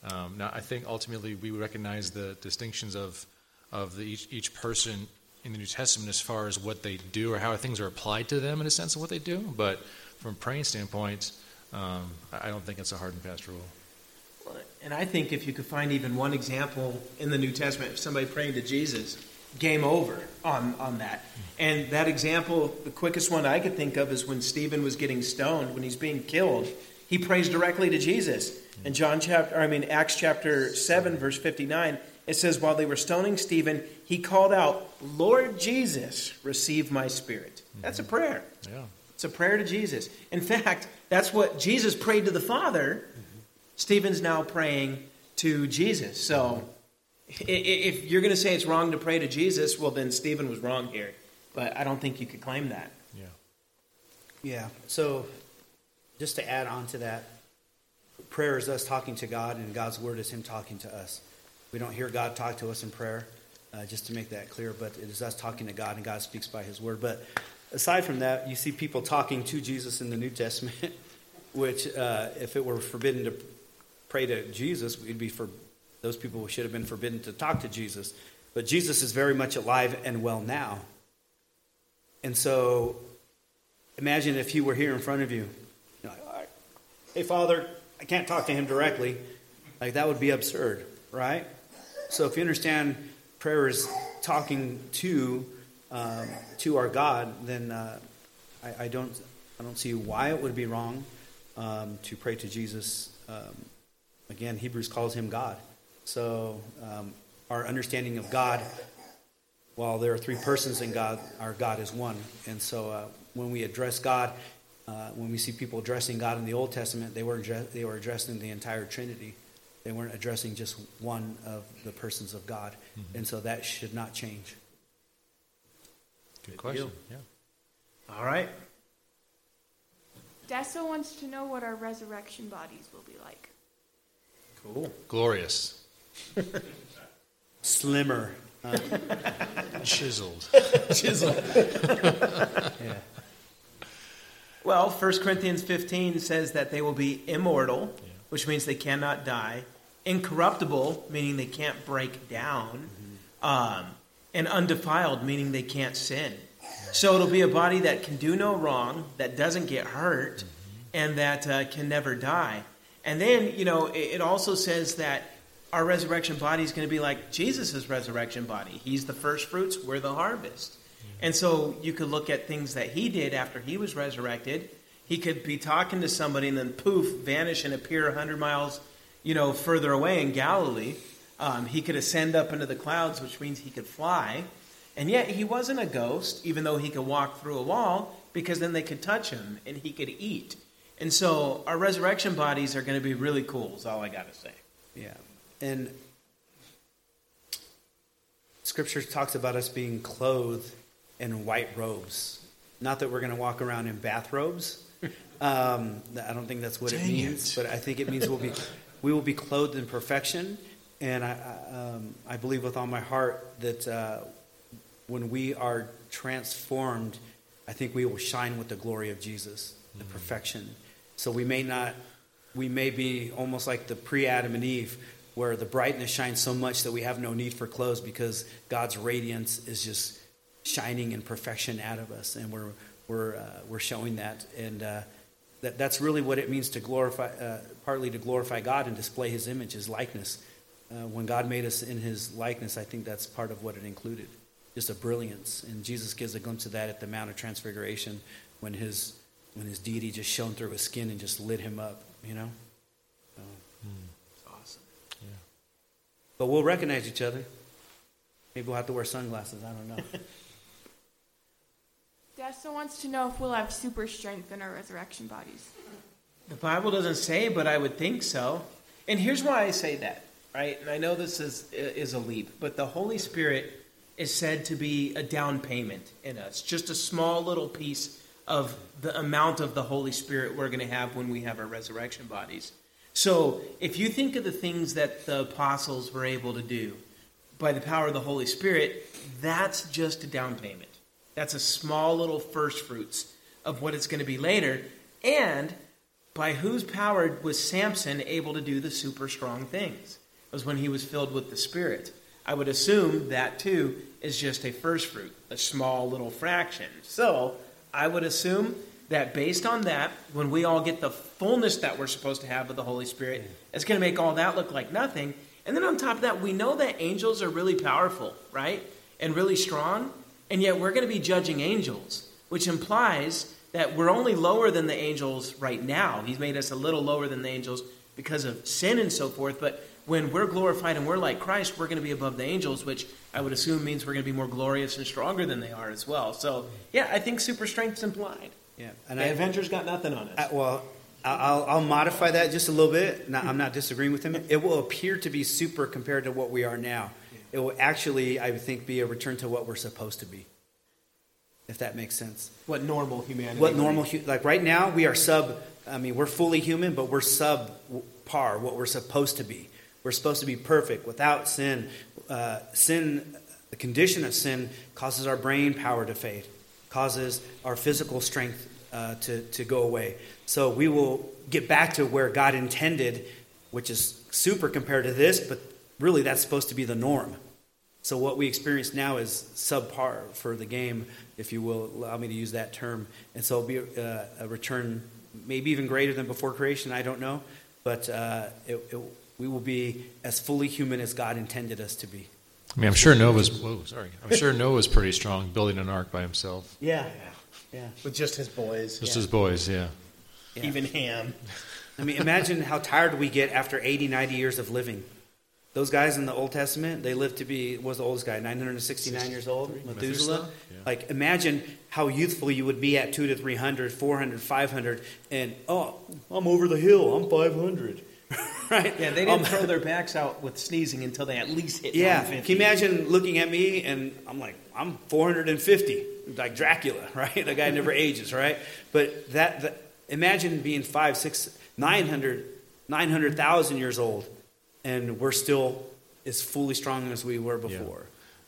Um, now, I think ultimately we recognize the distinctions of, of the, each, each person in the New Testament as far as what they do or how things are applied to them in a sense of what they do. But from a praying standpoint, um, I don't think it's a hard and fast rule. And I think if you could find even one example in the New Testament of somebody praying to Jesus, game over on, on that. And that example, the quickest one I could think of is when Stephen was getting stoned, when he's being killed, he prays directly to Jesus. In John chapter, I mean Acts chapter seven, verse fifty-nine, it says, "While they were stoning Stephen, he called out, Lord Jesus, receive my spirit." That's a mm-hmm. prayer. Yeah. It's a prayer to Jesus. In fact, that's what Jesus prayed to the Father. Mm-hmm. Stephen's now praying to Jesus. So i- if you're going to say it's wrong to pray to Jesus, well, then Stephen was wrong here. But I don't think you could claim that. Yeah. Yeah. So, just to add on to that, prayer is us talking to God, and God's word is Him talking to us. We don't hear God talk to us in prayer, uh, just to make that clear, but it is us talking to God, and God speaks by His word. But aside from that, you see people talking to Jesus in the New Testament, which, uh, if it were forbidden to pray to Jesus, we'd be for those people should have been forbidden to talk to Jesus. But Jesus is very much alive and well now. And so imagine if he were here in front of you. you know, "All right, hey, Father, I can't talk to him directly. Like, that would be absurd, right? So, if you understand prayer is talking to, um, to our God, then uh, I, I, don't, I don't see why it would be wrong um, to pray to Jesus. Um, again, Hebrews calls him God. So, um, our understanding of God while there are three persons in God, our God is one. And so uh, when we address God, uh, when we see people addressing God in the Old Testament, they were, address- they were addressing the entire Trinity. They weren't addressing just one of the persons of God. And so that should not change. Good question. Yeah. All right. Dessa wants to know what our resurrection bodies will be like. Cool. Glorious. Slimmer. Uh, Chiseled. Chisel. yeah. Well, 1 Corinthians 15 says that they will be immortal, which means they cannot die, incorruptible, meaning they can't break down, um, and undefiled, meaning they can't sin. So it'll be a body that can do no wrong, that doesn't get hurt, and that uh, can never die. And then, you know, it, it also says that our resurrection body is going to be like Jesus' resurrection body. He's the first fruits, we're the harvest. And so you could look at things that he did after he was resurrected. He could be talking to somebody and then poof, vanish and appear 100 miles, you know, further away in Galilee. Um, he could ascend up into the clouds, which means he could fly. And yet he wasn't a ghost, even though he could walk through a wall, because then they could touch him and he could eat. And so our resurrection bodies are going to be really cool, is all I got to say. Yeah. And scripture talks about us being clothed in white robes. Not that we're going to walk around in bathrobes. Um, I don't think that's what it means, it. but I think it means we'll be, we will be clothed in perfection. And I, I, um, I believe with all my heart that uh, when we are transformed, I think we will shine with the glory of Jesus, the perfection. So we may not, we may be almost like the pre Adam and Eve, where the brightness shines so much that we have no need for clothes because God's radiance is just shining in perfection out of us, and we're we're uh, we're showing that, and uh, that that's really what it means to glorify, uh, partly to glorify God and display His image, His likeness. Uh, when God made us in His likeness, I think that's part of what it included, just a brilliance, and Jesus gives a glimpse of that at the Mount of Transfiguration when His when His deity just shone through His skin and just lit Him up, you know. So, Awesome. But we'll recognize each other. Maybe we'll have to wear sunglasses. I don't know. Dessa wants to know if we'll have super strength in our resurrection bodies. The Bible doesn't say, but I would think so. And here's why I say that, right? And I know this is is a leap, but the Holy Spirit is said to be a down payment in us, just a small little piece of the amount of the Holy Spirit we're going to have when we have our resurrection bodies. So, if you think of the things that the apostles were able to do by the power of the Holy Spirit, that's just a down payment. That's a small little first fruits of what it's going to be later. And by whose power was Samson able to do the super strong things? It was when he was filled with the Spirit. I would assume that too is just a first fruit, a small little fraction. So I would assume that based on that, when we all get the fullness that we're supposed to have of the Holy Spirit, mm. it's going to make all that look like nothing. And then on top of that, we know that angels are really powerful, right? And really strong. And yet we're going to be judging angels, which implies that we're only lower than the angels right now. He's made us a little lower than the angels because of sin and so forth. But when we're glorified and we're like Christ, we're going to be above the angels, which I would assume means we're going to be more glorious and stronger than they are as well. So, yeah, I think super strength's implied. Yeah, and the I, Avengers got nothing on it. I, well, I'll, I'll, modify that just a little bit. Not, I'm not disagreeing with him. It will appear to be super compared to what we are now. It will actually, I think, be a return to what we're supposed to be if that makes sense. What normal humanity? What normal, like right now, we are sub, I mean, we're fully human, but we're sub par, what we're supposed to be. We're supposed to be perfect without sin. Uh, sin, the condition of sin causes our brain power to fade, causes our physical strength uh, to, to go away. So we will get back to where God intended, which is super compared to this, but really that's supposed to be the norm. So what we experience now is subpar for the game, if you will allow me to use that term. And so it'll be a, uh, a return, maybe even greater than before creation. I don't know, but uh, it, it, we will be as fully human as God intended us to be. I mean, I'm sure Noah's. Whoa, sorry. I'm sure Noah's pretty strong, building an ark by himself. Yeah, yeah, with just his boys. Just yeah. his boys, yeah. yeah. Even Ham. I mean, imagine how tired we get after 80, 90 years of living. Those guys in the Old Testament, they lived to be, was the oldest guy, 969 years old, Methuselah. Methuselah. Yeah. Like, imagine how youthful you would be at 2 to 300, 400, 500, and, oh, I'm over the hill, I'm 500. right? Yeah, they didn't um, throw their backs out with sneezing until they at least hit Yeah, can you imagine looking at me and I'm like, I'm 450, like Dracula, right? The guy never ages, right? But that, that imagine being five, six, 900, 900,000 years old and we're still as fully strong as we were before.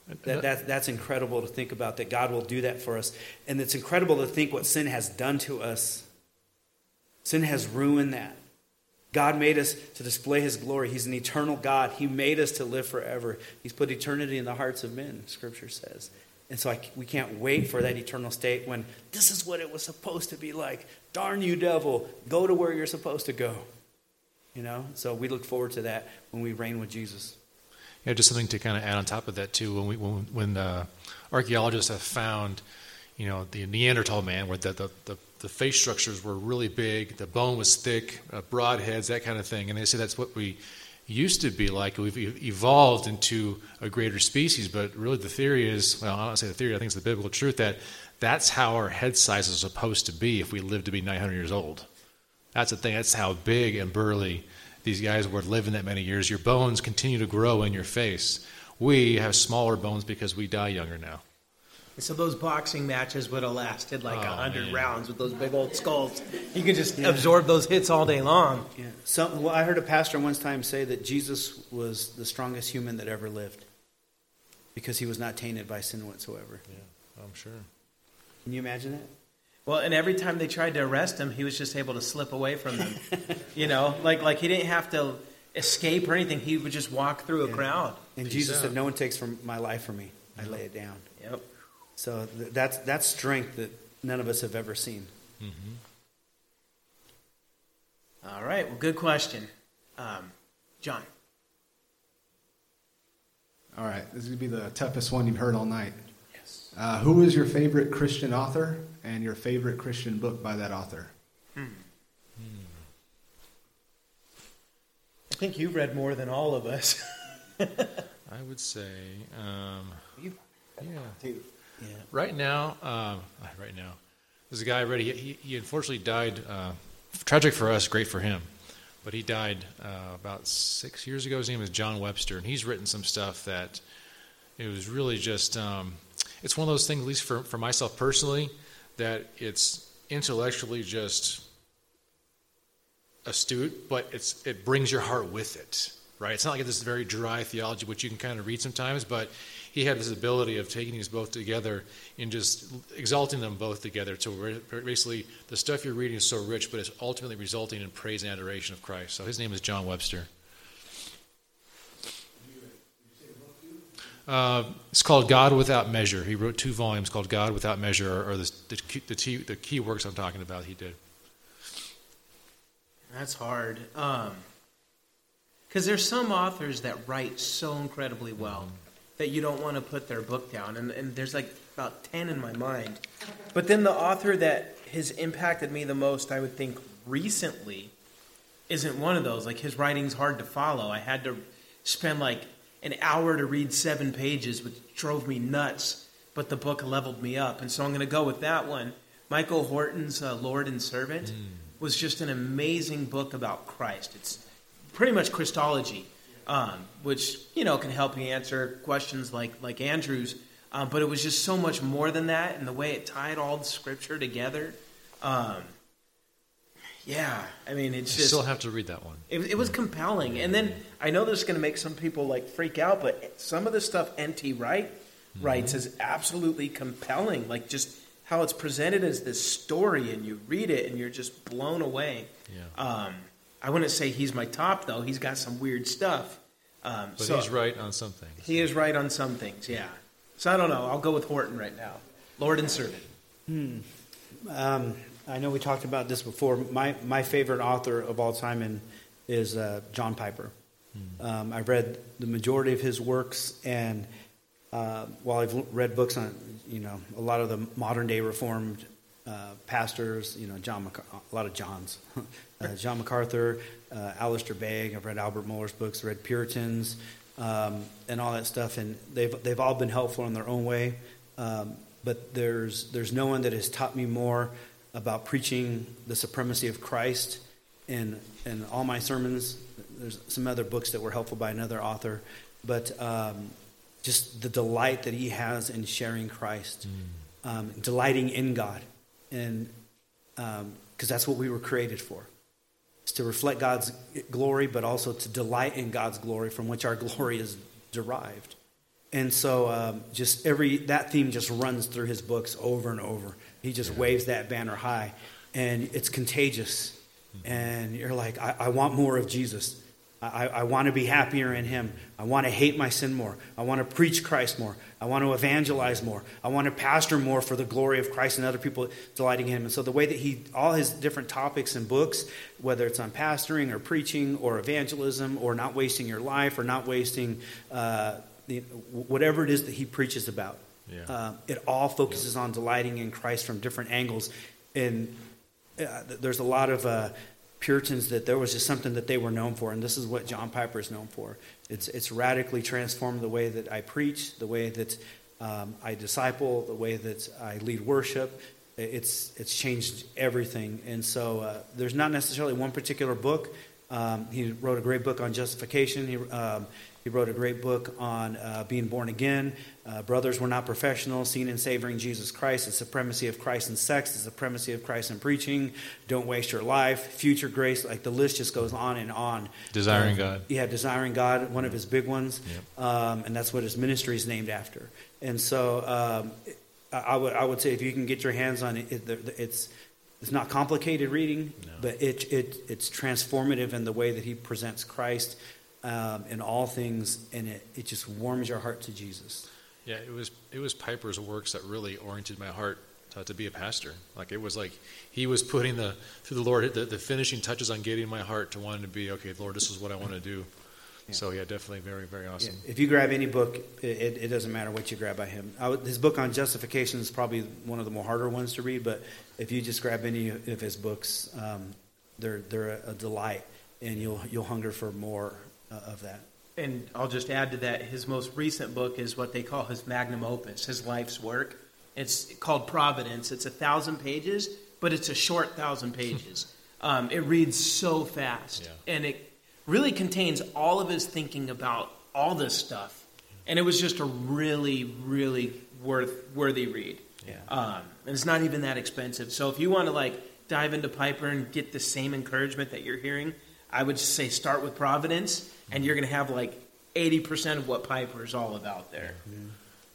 Yeah. That, that, that's incredible to think about that God will do that for us. And it's incredible to think what sin has done to us. Sin has ruined that. God made us to display his glory. He's an eternal God. He made us to live forever. He's put eternity in the hearts of men, scripture says. And so I, we can't wait for that eternal state when this is what it was supposed to be like. Darn you, devil. Go to where you're supposed to go. You know, so we look forward to that when we reign with Jesus. Yeah, just something to kind of add on top of that too. When we when when uh, archaeologists have found, you know, the Neanderthal man, where the, the the, the face structures were really big, the bone was thick, uh, broad heads, that kind of thing, and they say that's what we used to be like. We've evolved into a greater species, but really the theory is well, I don't say the theory. I think it's the biblical truth that that's how our head size is supposed to be if we live to be 900 years old. That's the thing. That's how big and burly these guys were living that many years. Your bones continue to grow in your face. We have smaller bones because we die younger now. So those boxing matches would have lasted like oh, a oh, hundred rounds with those big old skulls. You could just yeah. absorb those hits all day long. Yeah. Some, well, I heard a pastor once time say that Jesus was the strongest human that ever lived because he was not tainted by sin whatsoever. Yeah, I'm sure. Can you imagine that? Well, and every time they tried to arrest him, he was just able to slip away from them. you know, like like he didn't have to escape or anything. He would just walk through a yeah. crowd. And Peace Jesus out. said, "No one takes from my life from me. I lay it down." Yep. So th- that's that's strength that none of us have ever seen. Mm-hmm. All right. Well, good question, um, John. All right. This is gonna be the toughest one you've heard all night. Yes. Uh, who is your favorite Christian author? and your favorite Christian book by that author. Hmm. I think you've read more than all of us. I would say, um, yeah. Yeah. Right now, um, right now, there's a guy. He, he, he unfortunately died uh, tragic for us, great for him. But he died uh, about six years ago. His name is John Webster, and he's written some stuff that it was really just. Um, it's one of those things, at least for, for myself personally, that it's intellectually just astute, but it's it brings your heart with it, right? It's not like this very dry theology, which you can kind of read sometimes, but he had this ability of taking these both together and just exalting them both together. So basically, the stuff you're reading is so rich, but it's ultimately resulting in praise and adoration of Christ. So his name is John Webster. Uh, it's called God Without Measure. He wrote two volumes called God Without Measure, or the, the, the, key, the key works I'm talking about, he did. That's hard. Because um, there's some authors that write so incredibly well. That you don't want to put their book down. And, and there's like about 10 in my mind. But then the author that has impacted me the most, I would think, recently isn't one of those. Like his writing's hard to follow. I had to spend like an hour to read seven pages, which drove me nuts. But the book leveled me up, and so I'm going to go with that one. Michael Horton's uh, Lord and Servant mm. was just an amazing book about Christ. It's pretty much Christology, um, which you know can help you answer questions like like Andrew's. Um, but it was just so much more than that, and the way it tied all the Scripture together. Um, yeah, I mean, it's just. Still have to read that one. It, it was compelling, and then I know this is going to make some people like freak out, but some of the stuff N.T. Wright mm-hmm. writes is absolutely compelling. Like just how it's presented as this story, and you read it, and you're just blown away. Yeah. Um, I wouldn't say he's my top though. He's got some weird stuff. Um, but so he's right on some things. He is right on some things. Yeah. So I don't know. I'll go with Horton right now. Lord and servant. Hmm. Um, I know we talked about this before. My my favorite author of all time in, is uh, John Piper. Mm. Um, I've read the majority of his works, and uh, while I've read books on you know a lot of the modern day Reformed uh, pastors, you know John a lot of Johns, uh, John MacArthur, uh, Alistair Begg. I've read Albert Mohler's books, read Puritans, um, and all that stuff, and they've they've all been helpful in their own way. Um, but there's there's no one that has taught me more about preaching the supremacy of Christ in, in all my sermons. There's some other books that were helpful by another author, but um, just the delight that he has in sharing Christ, mm. um, delighting in God, and because um, that's what we were created for. It's to reflect God's glory, but also to delight in God's glory, from which our glory is derived. And so, um, just every that theme just runs through his books over and over. He just waves that banner high, and it's contagious. And you're like, I, I want more of Jesus. I, I want to be happier in Him. I want to hate my sin more. I want to preach Christ more. I want to evangelize more. I want to pastor more for the glory of Christ and other people delighting in Him. And so, the way that He, all His different topics and books, whether it's on pastoring or preaching or evangelism or not wasting your life or not wasting uh, the, whatever it is that He preaches about, yeah. Uh, it all focuses yeah. on delighting in Christ from different angles. And uh, there's a lot of uh, Puritans that there was just something that they were known for, and this is what John Piper is known for. It's, it's radically transformed the way that I preach, the way that um, I disciple, the way that I lead worship. It's, it's changed everything. And so uh, there's not necessarily one particular book. Um, he wrote a great book on justification. He, um, he wrote a great book on uh, being born again. Uh, Brothers, we're not professionals. Seeing and savoring Jesus Christ, the supremacy of Christ in sex, the supremacy of Christ in preaching. Don't waste your life. Future grace, like the list just goes on and on. Desiring uh, God. Yeah, desiring God, one of his big ones, yep. um, and that's what his ministry is named after. And so, um, I would I would say if you can get your hands on it, it it's it's not complicated reading, no. but it, it it's transformative in the way that he presents Christ um, in all things, and it, it just warms your heart to Jesus. Yeah, it was it was Piper's works that really oriented my heart to, to be a pastor. Like it was like he was putting the through the Lord the, the finishing touches on getting my heart to wanting to be okay, Lord, this is what I want to do. Yeah. So yeah, definitely very very awesome. Yeah. If you grab any book, it, it, doesn't matter what you grab by him. his book on justification is probably one of the more harder ones to read, but if you just grab any of his books, um, they're they're a delight, and you'll you'll hunger for more uh, of that. And I'll just add to that, his most recent book is what they call his magnum opus, his life's work. It's called Providence. It's a thousand pages, but it's a short thousand pages. Um, it reads so fast, Yeah. and it really contains all of his thinking about all this stuff. And it was just a really, really worth worthy read. Yeah. Um, and it's not even that expensive. So if you want to like dive into Piper and get the same encouragement that you're hearing, I would just say start with Providence, and you're going to have like 80% of what Piper is all about there.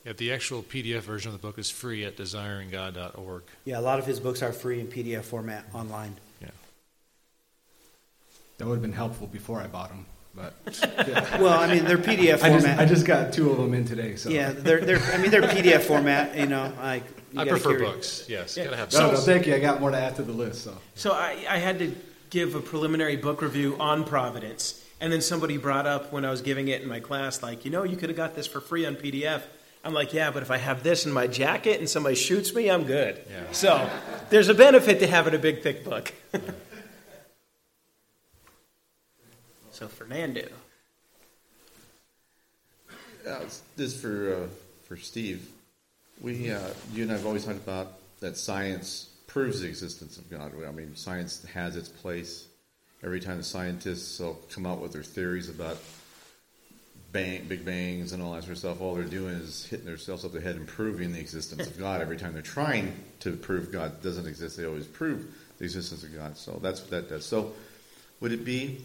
Yeah, the actual PDF version of the book is free at desiringgod.org. Yeah, a lot of his books are free in PDF format online. Yeah. That would have been helpful before I bought them, but Well, I mean, they're PDF I just format. I just got two of them in today. So yeah, they're, they're, I mean, they're PDF format, you know, like. you I prefer carry- books. Yes, Yeah. gotta have No, no, thank you. I got more to add to the list. So So I, I had to give a preliminary book review on Providence, and then somebody brought up when I was giving it in my class, like, you know, you could have got this for free on PDF. I'm like, yeah, but if I have this in my jacket and somebody shoots me, I'm good. Yeah. So there's a benefit to having a big, thick book. so Fernando, Uh, this is for uh, for Steve. We, uh, you and I have always talked about that science proves the existence of God. I mean, science has its place. Every time the scientists will come out with their theories about bang, big bangs and all that sort of stuff, all they're doing is hitting themselves up the head and proving the existence of God. Every time they're trying to prove God doesn't exist, they always prove the existence of God. So that's what that does. So would it be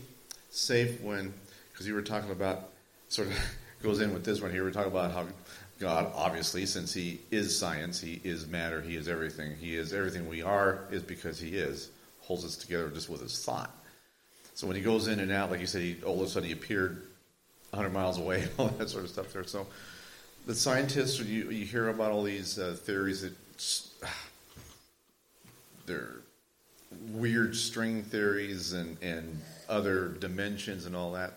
safe when, because you were talking about, sort of goes in with this one here, we're talking about how God, obviously, since He is science, He is matter, He is everything, He is everything we are, is because He is, holds us together just with His thought. So when He goes in and out, like you said, he, all of a sudden He appeared 100 miles away, all that sort of stuff there. So the scientists, you, you hear about all these uh, theories that they're weird string theories and, and other dimensions and all that.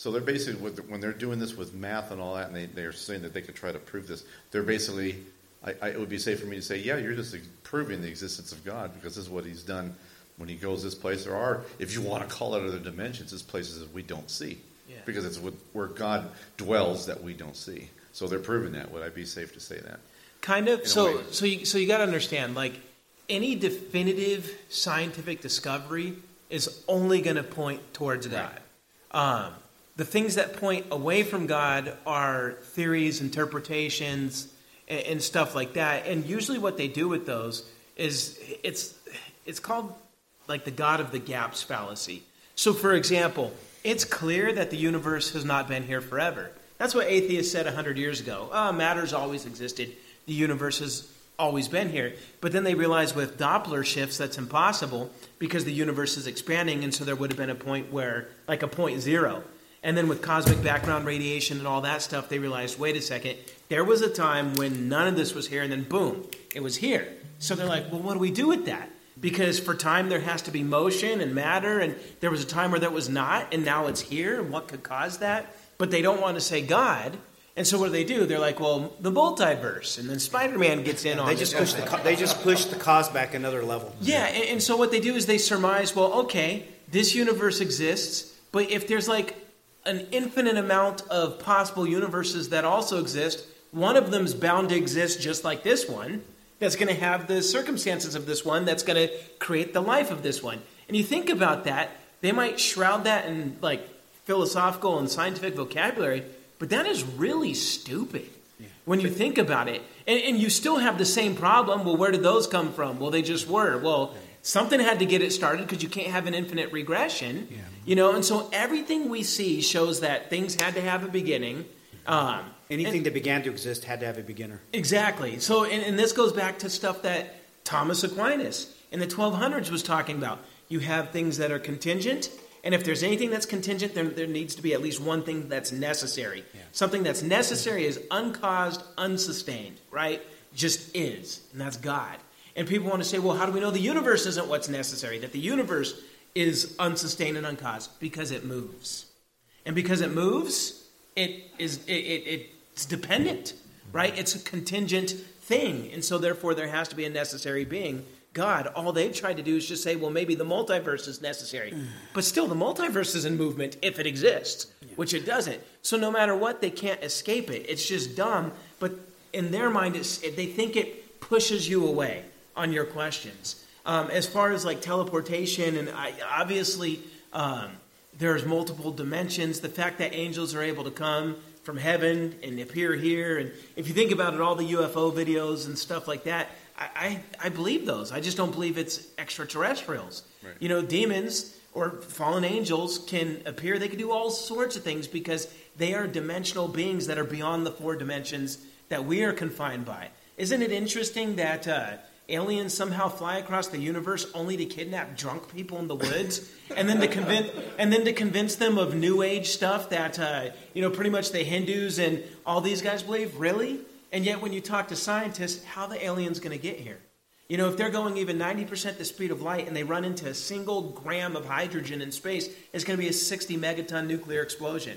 So they're basically, when they're doing this with math and all that, and they, they're saying that they could try to prove this, they're basically, I, I, it would be safe for me to say, yeah, you're just proving the existence of God because this is what he's done when he goes this place. There are, if you want to call it other dimensions, it's places that we don't see Yeah. because it's where God dwells that we don't see. So they're proving that. Would I be safe to say that? kind of. So so you, so you got to understand, like any definitive scientific discovery is only going to point towards God. Um, the things that point away from God are theories, interpretations, and, and stuff like that. And usually, what they do with those is it's it's called like the God of the gaps fallacy. So, for example, it's clear that the universe has not been here forever. That's what atheists said 100 years ago. Oh, matter's always existed. The universe has always been here. But then they realized with Doppler shifts that's impossible because the universe is expanding, and so there would have been a point where, like a point zero. And then with cosmic background radiation and all that stuff, they realized wait a second, there was a time when none of this was here, and then boom, it was here. So they're like, well, what do we do with that? Because for time there has to be motion and matter, and there was a time where that was not, and now it's here, and what could cause that? But they don't want to say God. And so what do they do? They're like, well, the multiverse, and then Spider-Man gets in on They just push the co- they just push the cause back another level. Yeah, and, and so what they do is they surmise, well, okay, this universe exists, but if there's like an infinite amount of possible universes that also exist, one of them's bound to exist just like this one, that's going to have the circumstances of this one, that's going to create the life of this one. And you think about that, they might shroud that in like philosophical and scientific vocabulary, but that is really stupid when you think about it. And, and you still have the same problem. Well, where did those come from? Well, they just were. Well, something had to get it started because you can't have an infinite regression. You know, and so everything we see shows that things had to have a beginning. Um, Anything that began to exist had to have a beginner. Exactly. So, and, and this goes back to stuff that Thomas Aquinas in the 1200s was talking about. You have things that are contingent, and if there's anything that's contingent, then there needs to be at least one thing that's necessary. Something that's necessary is uncaused, unsustained, right? Just is, and that's God. And people want to say, well, how do we know the universe isn't what's necessary? That the universe is unsustained and uncaused because it moves, and because it moves, it is it, it, it's dependent, right? It's a contingent thing, and so therefore there has to be a necessary being. God, all they've tried to do is just say, well, maybe the multiverse is necessary, but still, the multiverse is in movement if it exists, which it doesn't. So no matter what, they can't escape it. It's just dumb, but in their mind, it's, they think it pushes you away on your questions. Um, as far as like teleportation, and I, obviously um, there's multiple dimensions. The fact that angels are able to come from heaven and appear here, and if you think about it, all the UFO videos and stuff like that, I, I, I believe those. I just don't believe it's extraterrestrials. Right. You know, demons or fallen angels can appear. They can do all sorts of things because they are dimensional beings that are beyond the four dimensions that we are confined by. Isn't it interesting that uh, aliens somehow fly across the universe only to kidnap drunk people in the woods, and then to convince and then to convince them of New Age stuff that uh, you know pretty much the Hindus and all these guys believe? Really? And yet, when you talk to scientists, how the aliens going to get here? You know, if they're going even 90% the speed of light and they run into a single gram of hydrogen in space, it's going to be a 60 megaton nuclear explosion.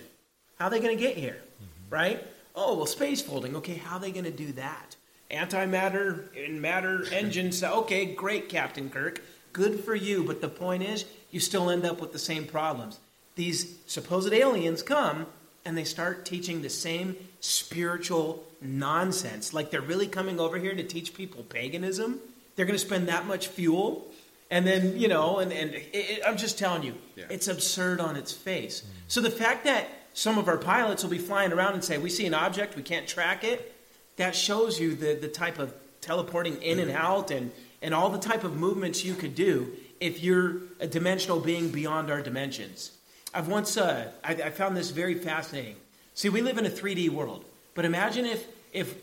How are they going to get here? Mm-hmm. Right? Oh, well, space folding. Okay, how are they going to do that? Antimatter and matter engines. Okay, great, Captain Kirk. Good for you. But the point is, you still end up with the same problems. These supposed aliens come and they start teaching the same spiritual nonsense. Like they're really coming over here to teach people paganism. They're going to spend that much fuel. And then, you know, and, and it, it, I'm just telling you, yeah. it's absurd on its face. Mm. So the fact that some of our pilots will be flying around and say, we see an object, we can't track it, that shows you the, the type of teleporting in and out and, and all the type of movements you could do if you're a dimensional being beyond our dimensions. I've once, uh, I, I found this very fascinating. See, we live in a 3D world, but imagine if, if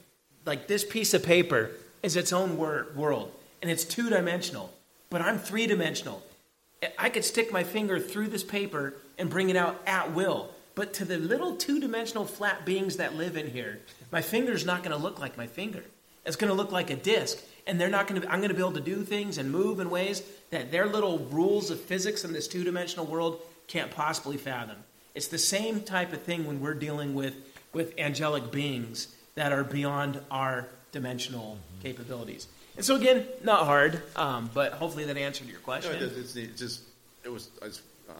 like this piece of paper is its own wor- world and it's two dimensional, but I'm three dimensional. I could stick my finger through this paper and bring it out at will. But to the little two dimensional flat beings that live in here, my finger's not going to look like my finger. It's going to look like a disc. And they're not going to, I'm going to be able to do things and move in ways that their little rules of physics in this two dimensional world can't possibly fathom. It's the same type of thing when we're dealing with, with angelic beings that are beyond our dimensional mm-hmm. capabilities. And so, again, not hard, um, but hopefully that answered your question. No, it does. It's, just, it was, I just, um,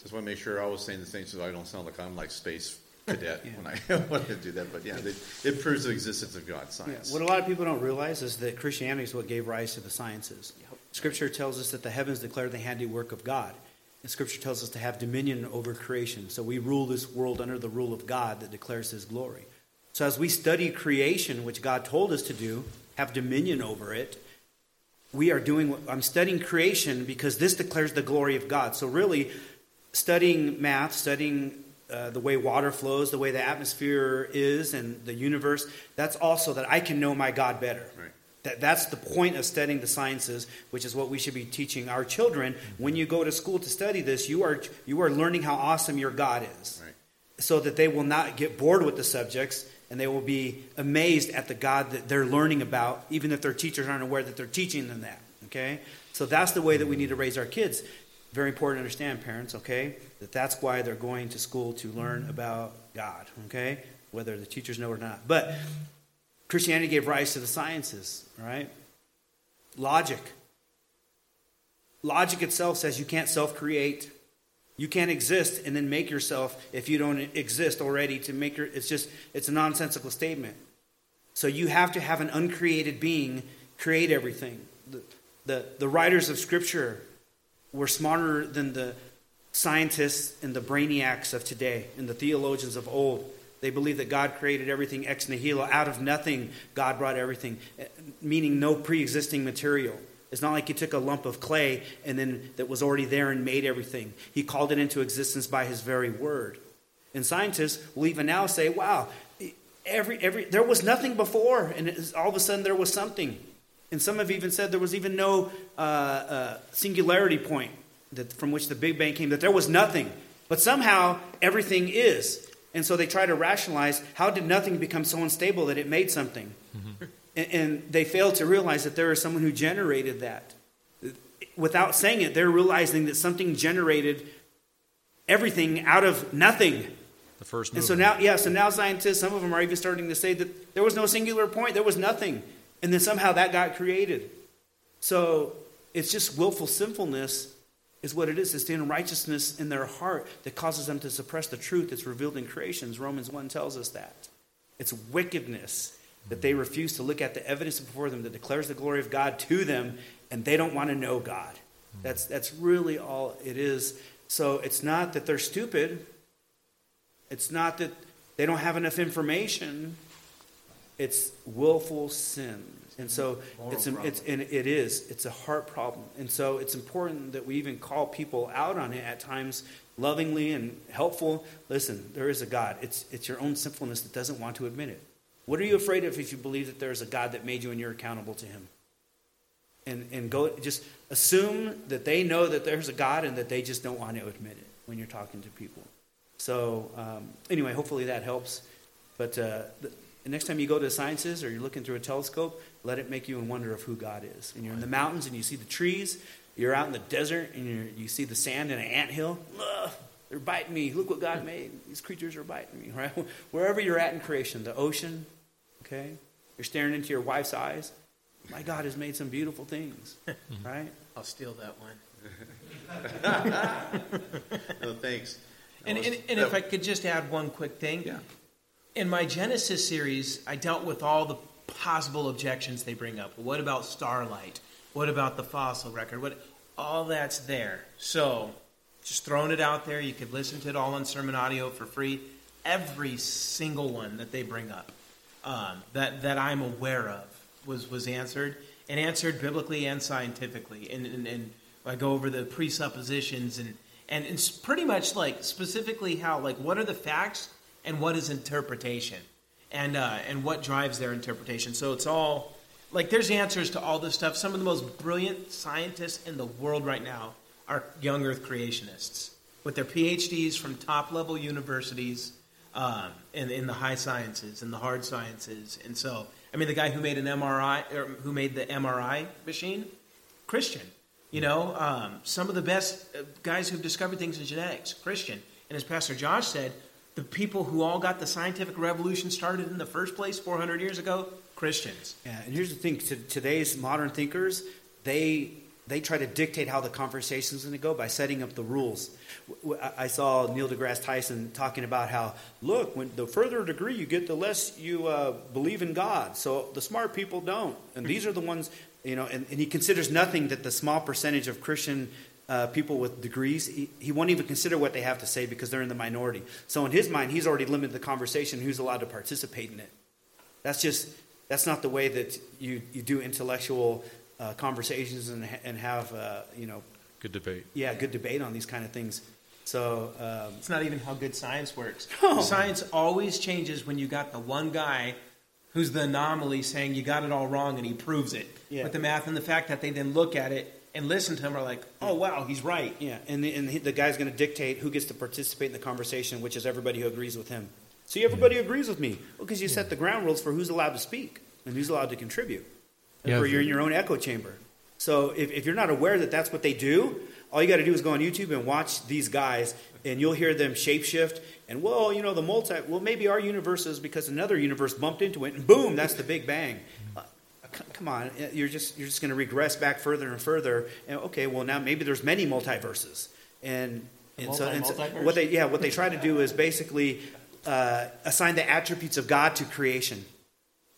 just want to make sure I was saying the thing so I don't sound like I'm like space cadet yeah. when I wanted to do that. But yeah, they, it proves the existence of God, science. Yeah. What a lot of people don't realize is that Christianity is what gave rise to the sciences. Yep. Scripture tells us that the heavens declare the handiwork of God. And Scripture tells us to have dominion over creation. So we rule this world under the rule of God that declares His glory. So as we study creation, which God told us to do, have dominion over it, we are doing I'm studying creation because this declares the glory of God. So really, studying math, studying uh, the way water flows, the way the atmosphere is, and the universe, that's also that I can know my God better. Right. That, that's the point of studying the sciences, which is what we should be teaching our children. When you go to school to study this, you are, you are learning how awesome your God is. Right. So that they will not get bored with the subjects and they will be amazed at the God that they're learning about, even if their teachers aren't aware that they're teaching them that. Okay? So that's the way that we need to raise our kids. Very important to understand, parents, okay? That that's why they're going to school to learn mm-hmm. about God, okay? Whether the teachers know or not. But Christianity gave rise to the sciences, right? Logic. Logic itself says you can't self create. You can't exist and then make yourself if you don't exist already to make your it's just it's a nonsensical statement. So you have to have an uncreated being create everything. The, the, the writers of scripture were smarter than the scientists and the brainiacs of today and the theologians of old. They believe that God created everything ex nihilo. Out of nothing, God brought everything, meaning no pre existing material. It's not like he took a lump of clay and then that was already there and made everything. He called it into existence by his very word. And scientists will even now say, wow, every, every, there was nothing before, and all of a sudden there was something. And some have even said there was even no uh, uh, singularity point that, from which the Big Bang came, that there was nothing. But somehow everything is. And so they try to rationalize how did nothing become so unstable that it made something? Mm-hmm. And, and they fail to realize that there is someone who generated that. Without saying it, they're realizing that something generated everything out of nothing. The first And so now, yeah, so now scientists, some of them are even starting to say that there was no singular point, there was nothing. And then somehow that got created. So it's just willful sinfulness is what it is. It's the unrighteousness in their heart that causes them to suppress the truth that's revealed in creations. Romans 1 tells us that. It's wickedness that they refuse to look at the evidence before them that declares the glory of God to them, and they don't want to know God. That's, that's really all it is. So it's not that they're stupid, it's not that they don't have enough information, it's willful sin. And so it's, it's and it is it's a heart problem. And so it's important that we even call people out on it at times lovingly and helpful. Listen, there is a God. It's it's your own sinfulness that doesn't want to admit it. What are you afraid of if you believe that there is a God that made you and you're accountable to him? And and go just assume that they know that there's a God and that they just don't want to admit it when you're talking to people. So um, anyway, hopefully that helps. But uh, the, the next time you go to the sciences or you're looking through a telescope, let it make you in wonder of who God is. And you're in the mountains and you see the trees. You're out in the desert and you you see the sand in an ant hill. Ugh, they're biting me. Look what God made. These creatures are biting me, right? Wherever you're at in creation, the ocean, okay? You're staring into your wife's eyes. My God has made some beautiful things, mm-hmm. right? I'll steal that one. No, thanks. And, and, and if I could just add one quick thing. Yeah. In my Genesis series, I dealt with all the possible objections they bring up. What about starlight? What about the fossil record? What all that's there. So just throwing it out there. You could listen to it all on SermonAudio for free. Every single one that they bring up um, that that I'm aware of was was answered and answered biblically and scientifically. And, and, and I go over the presuppositions and and it's pretty much like specifically how like what are the facts and what is interpretation and uh, and what drives their interpretation. So it's all like there's answers to all this stuff. Some of the most brilliant scientists in the world right now are young Earth creationists with their PhDs from top level universities um, in, in the high sciences and the hard sciences. And so, I mean, the guy who made an MRI or who made the MRI machine, Christian. You know, um, some of the best uh, guys who've discovered things in genetics, Christian. And as Pastor Josh said, the people who all got the scientific revolution started in the first place 400 years ago, Christians. Yeah, and here's the thing: to today's modern thinkers, they they try to dictate how the conversation is going to go by setting up the rules. I saw Neil deGrasse Tyson talking about how, look, when the further degree you get, the less you uh, believe in God. So the smart people don't, and these are the ones, you know. And, and he considers nothing that the small percentage of Christian uh, people with degrees, he, he won't even consider what they have to say because they're in the minority. So in his mind, he's already limited the conversation. Who's allowed to participate in it? That's just that's not the way that you, you do intellectual uh, conversations and, and have uh, you know Good debate. yeah good debate on these kind of things. So um, It's not even how good science works. No. Science always changes when you got the one guy who's the anomaly saying you got it all wrong and he proves it. Yeah. With the math and the fact that they then look at it and listen to him are like, oh, wow, he's right. yeah, and the, and the guy's going to dictate who gets to participate in the conversation, which is everybody who agrees with him. See, everybody agrees with me because you set the ground rules for who's allowed to speak and who's allowed to contribute. Yeah, or you're in your own echo chamber. So if, if you're not aware that that's what they do, all you got to do is go on YouTube and watch these guys, and you'll hear them shapeshift. And well, you know the multi. Well, maybe our universe is because another universe bumped into it, and boom, that's the Big Bang. Come on, uh, you're just you're just going to regress back further and further. And okay, well now maybe there's many multiverses, and and so, and so what they yeah what they try to do is basically uh, assign the attributes of God to creation.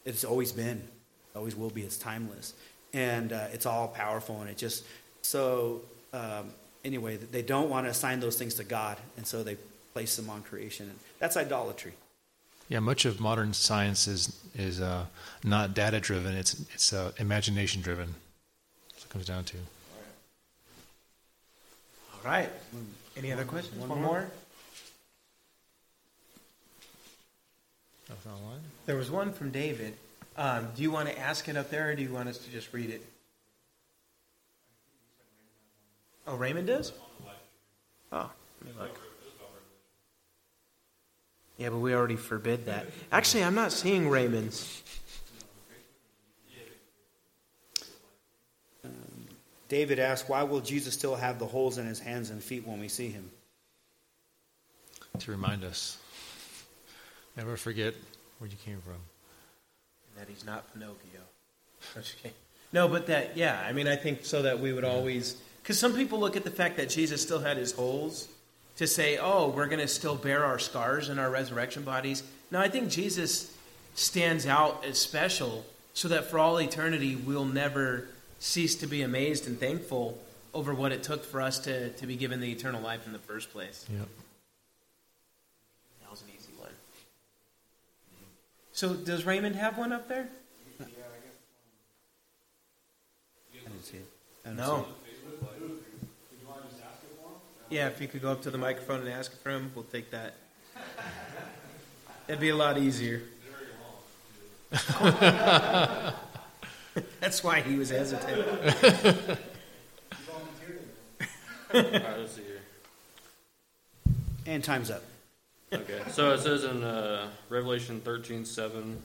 It's always been, always will be. It's timeless, and uh, it's all powerful, and it just so um, anyway. They don't want to assign those things to God, and so they place them on creation. That's idolatry. Yeah, much of modern science is is uh, not data driven. It's it's uh, imagination driven. That's what it comes down to. All right. Any other questions? One, more? Nothing online. There was one from David. Um, do you want to ask it up there or do you want us to just read it? Oh, Raymond does? Oh, let me look. Yeah, but we already forbid that. Actually, I'm not seeing Raymond's. David asked, "Why will Jesus still have the holes in his hands and feet when we see him?" To remind us, never forget where you came from. that he's not Pinocchio. I'm just kidding. No, but that, yeah, I mean, I think so that we would always, because some people look at the fact that Jesus still had his holes to say, oh, we're going to still bear our scars in our resurrection bodies. No, I think Jesus stands out as special so that for all eternity we'll never cease to be amazed and thankful over what it took for us to, to be given the eternal life in the first place. Yep. That was an easy one. So, does Raymond have one up there? Yeah, I guess. I didn't see it. I didn't No. See Yeah, if you could go up to the microphone and ask for him, we'll take that. It'd be a lot easier. That's why he was hesitant. All right, let's see here. it. And time's up. Okay, so it says in uh, Revelation thirteen seven,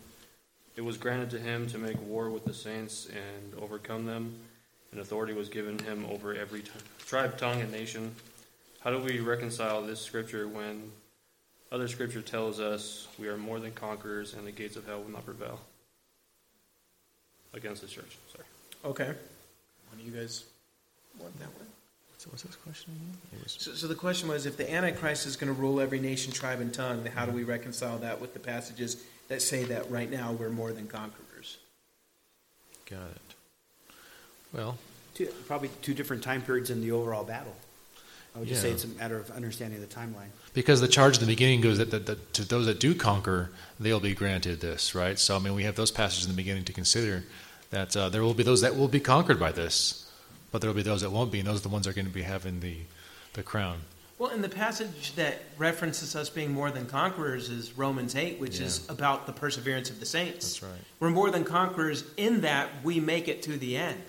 it was granted to him to make war with the saints and overcome them, and authority was given him over every t- tribe, tongue, and nation. How do we reconcile this scripture when other scripture tells us we are more than conquerors and the gates of hell will not prevail against the church? Sorry. Okay. One of you guys want that one? So what's this question again? So, so the question was if the Antichrist is going to rule every nation, tribe, and tongue, how do we mm-hmm. reconcile that with the passages that say that right now we're more than conquerors? Got it. Well, Two, probably two different time periods in the overall battle. I would just say it's a matter of understanding the timeline. because the charge in the beginning goes that, that, that to those that do conquer, they'll be granted this, right? So, I mean, we have those passages in the beginning to consider that uh, there will be those that will be conquered by this, but there will be those that won't be, and those are the ones that are going to be having the, the crown. Well, and the passage that references us being more than conquerors is Romans 8, which is about the perseverance of the saints. That's right. We're more than conquerors in that we make it to the end.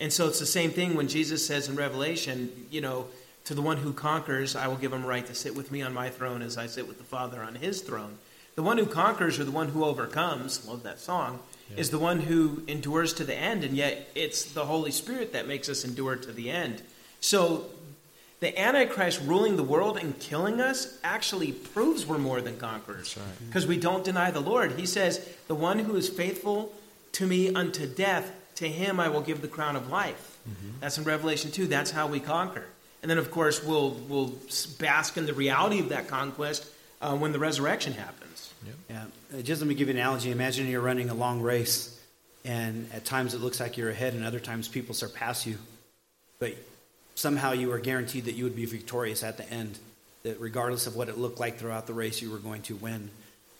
And so it's the same thing when Jesus says in Revelation, you know, to the one who conquers, I will give him right to sit with me on my throne as I sit with the Father on his throne. The one who conquers or the one who overcomes, love that song, is the one who endures to the end, and yet it's the Holy Spirit that makes us endure to the end. So the Antichrist ruling the world and killing us actually proves we're more than conquerors. That's right. Because we don't deny the Lord. He says, The one who is faithful to me unto death, to him I will give the crown of life. Mm-hmm. That's in Revelation 2. That's how we conquer. And then, of course, we'll, we'll bask in the reality of that conquest uh, when the resurrection happens. Yeah. Uh, Just let me give you an analogy. Imagine you're running a long race, and at times it looks like you're ahead, and other times people surpass you. But somehow you are guaranteed that you would be victorious at the end, that regardless of what it looked like throughout the race, you were going to win.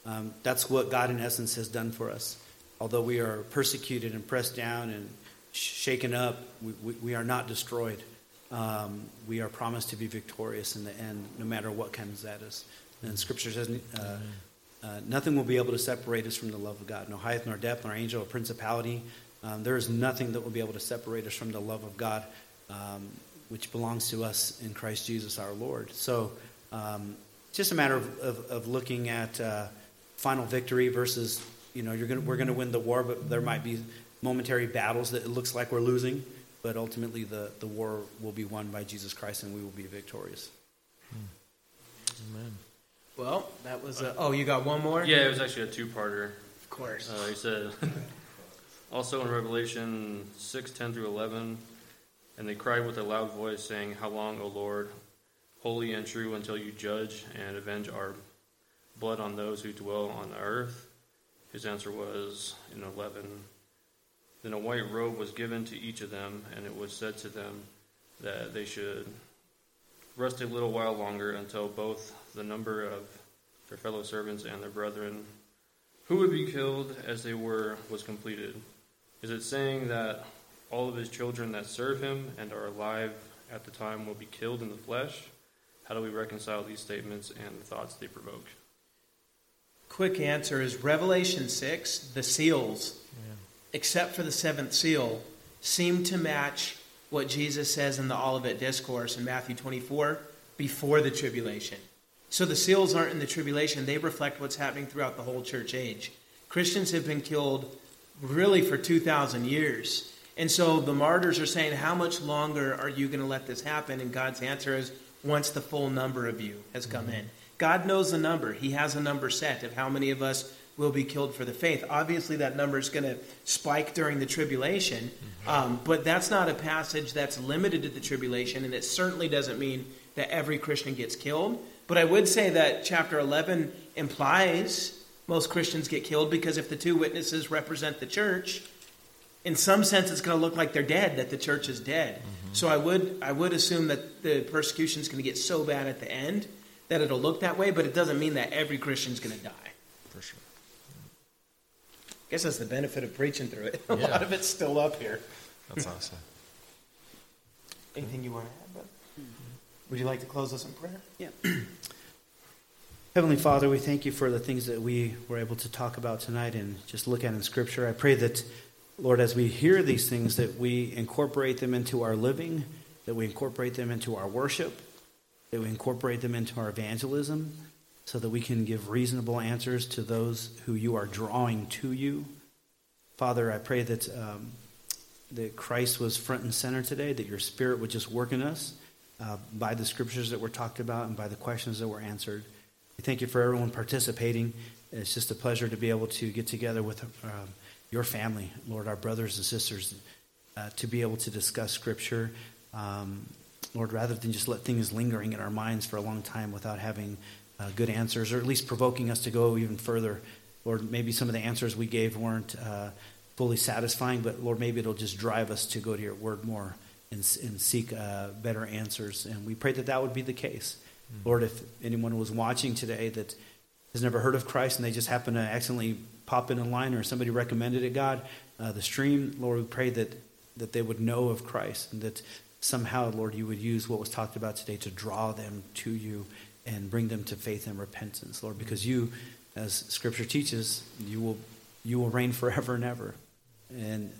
Um, that's what God, in essence, has done for us. Although we are persecuted and pressed down and shaken up, we, we, we are not destroyed. Um, we are promised to be victorious in the end, no matter what comes at us. And Scripture says, uh, uh, nothing will be able to separate us from the love of God. No height, nor depth, nor angel, or principality. Um, there is nothing that will be able to separate us from the love of God, um, which belongs to us in Christ Jesus our Lord. So, um, just a matter of, of, of looking at uh, final victory versus, you know, you're gonna, we're going to win the war, but there might be momentary battles that it looks like we're losing. But ultimately, the, the war will be won by Jesus Christ, and we will be victorious. Amen. Well, that was. A, oh, you got one more? Yeah, it was actually a two-parter. Of course. Uh, he said, also in Revelation 6 10 through 11, and they cried with a loud voice, saying, How long, O Lord, holy and true, until you judge and avenge our blood on those who dwell on the earth? His answer was in 11, Then a white robe was given to each of them, and it was said to them that they should rest a little while longer until both the number of their fellow servants and their brethren who would be killed as they were was completed. Is it saying that all of his children that serve him and are alive at the time will be killed in the flesh? How do we reconcile these statements and the thoughts they provoke? Quick answer is Revelation 6, the seals, except for the seventh seal, seem to match what Jesus says in the Olivet Discourse in Matthew 24 before the tribulation. So the seals aren't in the tribulation, they reflect what's happening throughout the whole church age. Christians have been killed really for 2,000 years. And so the martyrs are saying, How much longer are you going to let this happen? And God's answer is, Once the full number of you has come mm-hmm. in. God knows the number. He has a number set of how many of us will be killed for the faith. Obviously, that number is going to spike during the tribulation, um, but that's not a passage that's limited to the tribulation, and it certainly doesn't mean that every Christian gets killed. But I would say that chapter 11 implies most Christians get killed because if the two witnesses represent the church, in some sense it's going to look like they're dead, that the church is dead. So I would I would assume that the persecution is going to get so bad at the end that it'll look that way, but it doesn't mean that every Christian's going to die. For sure. I guess that's the benefit of preaching through it. A Yeah. lot of it's still up here. That's awesome. Anything you want to add, bud? Would you like to close us in prayer? Yeah. Heavenly Father, we thank you for the things that we were able to talk about tonight and just look at in Scripture. I pray that, Lord, as we hear these things, that we incorporate them into our living, that we incorporate them into our worship, that we incorporate them into our evangelism, so that we can give reasonable answers to those who you are drawing to you. Father, I pray that um, that Christ was front and center today, that your Spirit would just work in us uh, by the scriptures that were talked about and by the questions that were answered. We thank you for everyone participating. It's just a pleasure to be able to get together with um, your family, Lord, our brothers and sisters, uh, to be able to discuss Scripture. Um, Lord, rather than just let things lingering in our minds for a long time without having uh, good answers, or at least provoking us to go even further. Lord, maybe some of the answers we gave weren't uh, fully satisfying, but Lord, maybe it'll just drive us to go to your word more and, and seek uh, better answers. And we pray that that would be the case. Lord, if anyone was watching today that has never heard of Christ and they just happen to accidentally pop in a line or somebody recommended it, God, uh, the stream, Lord, we pray that, that they would know of Christ and that somehow, Lord, you would use what was talked about today to draw them to you and bring them to faith and repentance, Lord, because you, as Scripture teaches, you will, you will reign forever and ever. And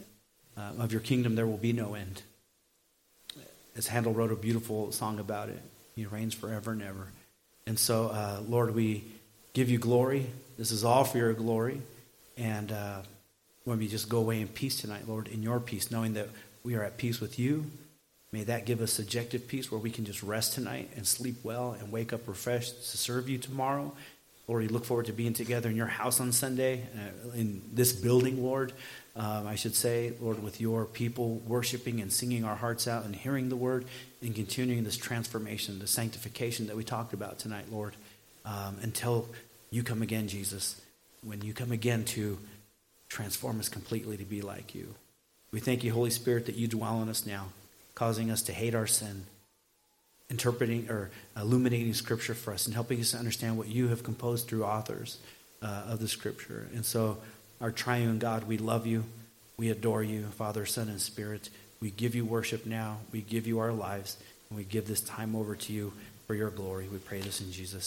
uh, of your kingdom there will be no end. As Handel wrote a beautiful song about it, he reigns forever and ever. And so, uh, Lord, we give you glory. This is all for your glory. And uh, when we just go away in peace tonight, Lord, in your peace, knowing that we are at peace with you, may that give us subjective peace where we can just rest tonight and sleep well and wake up refreshed to serve you tomorrow. Lord, we look forward to being together in your house on Sunday, uh, in this building, Lord. Um, I should say, Lord, with your people worshiping and singing our hearts out and hearing the word and continuing this transformation, the sanctification that we talked about tonight, Lord, um, until you come again, Jesus, when you come again to transform us completely to be like you. We thank you, Holy Spirit, that you dwell in us now, causing us to hate our sin, interpreting or illuminating Scripture for us, and helping us to understand what you have composed through authors uh, of the Scripture. And so, our triune God, we love you. We adore you, Father, Son, and Spirit. We give you worship now. We give you our lives. And we give this time over to you for your glory. We pray this in Jesus' name.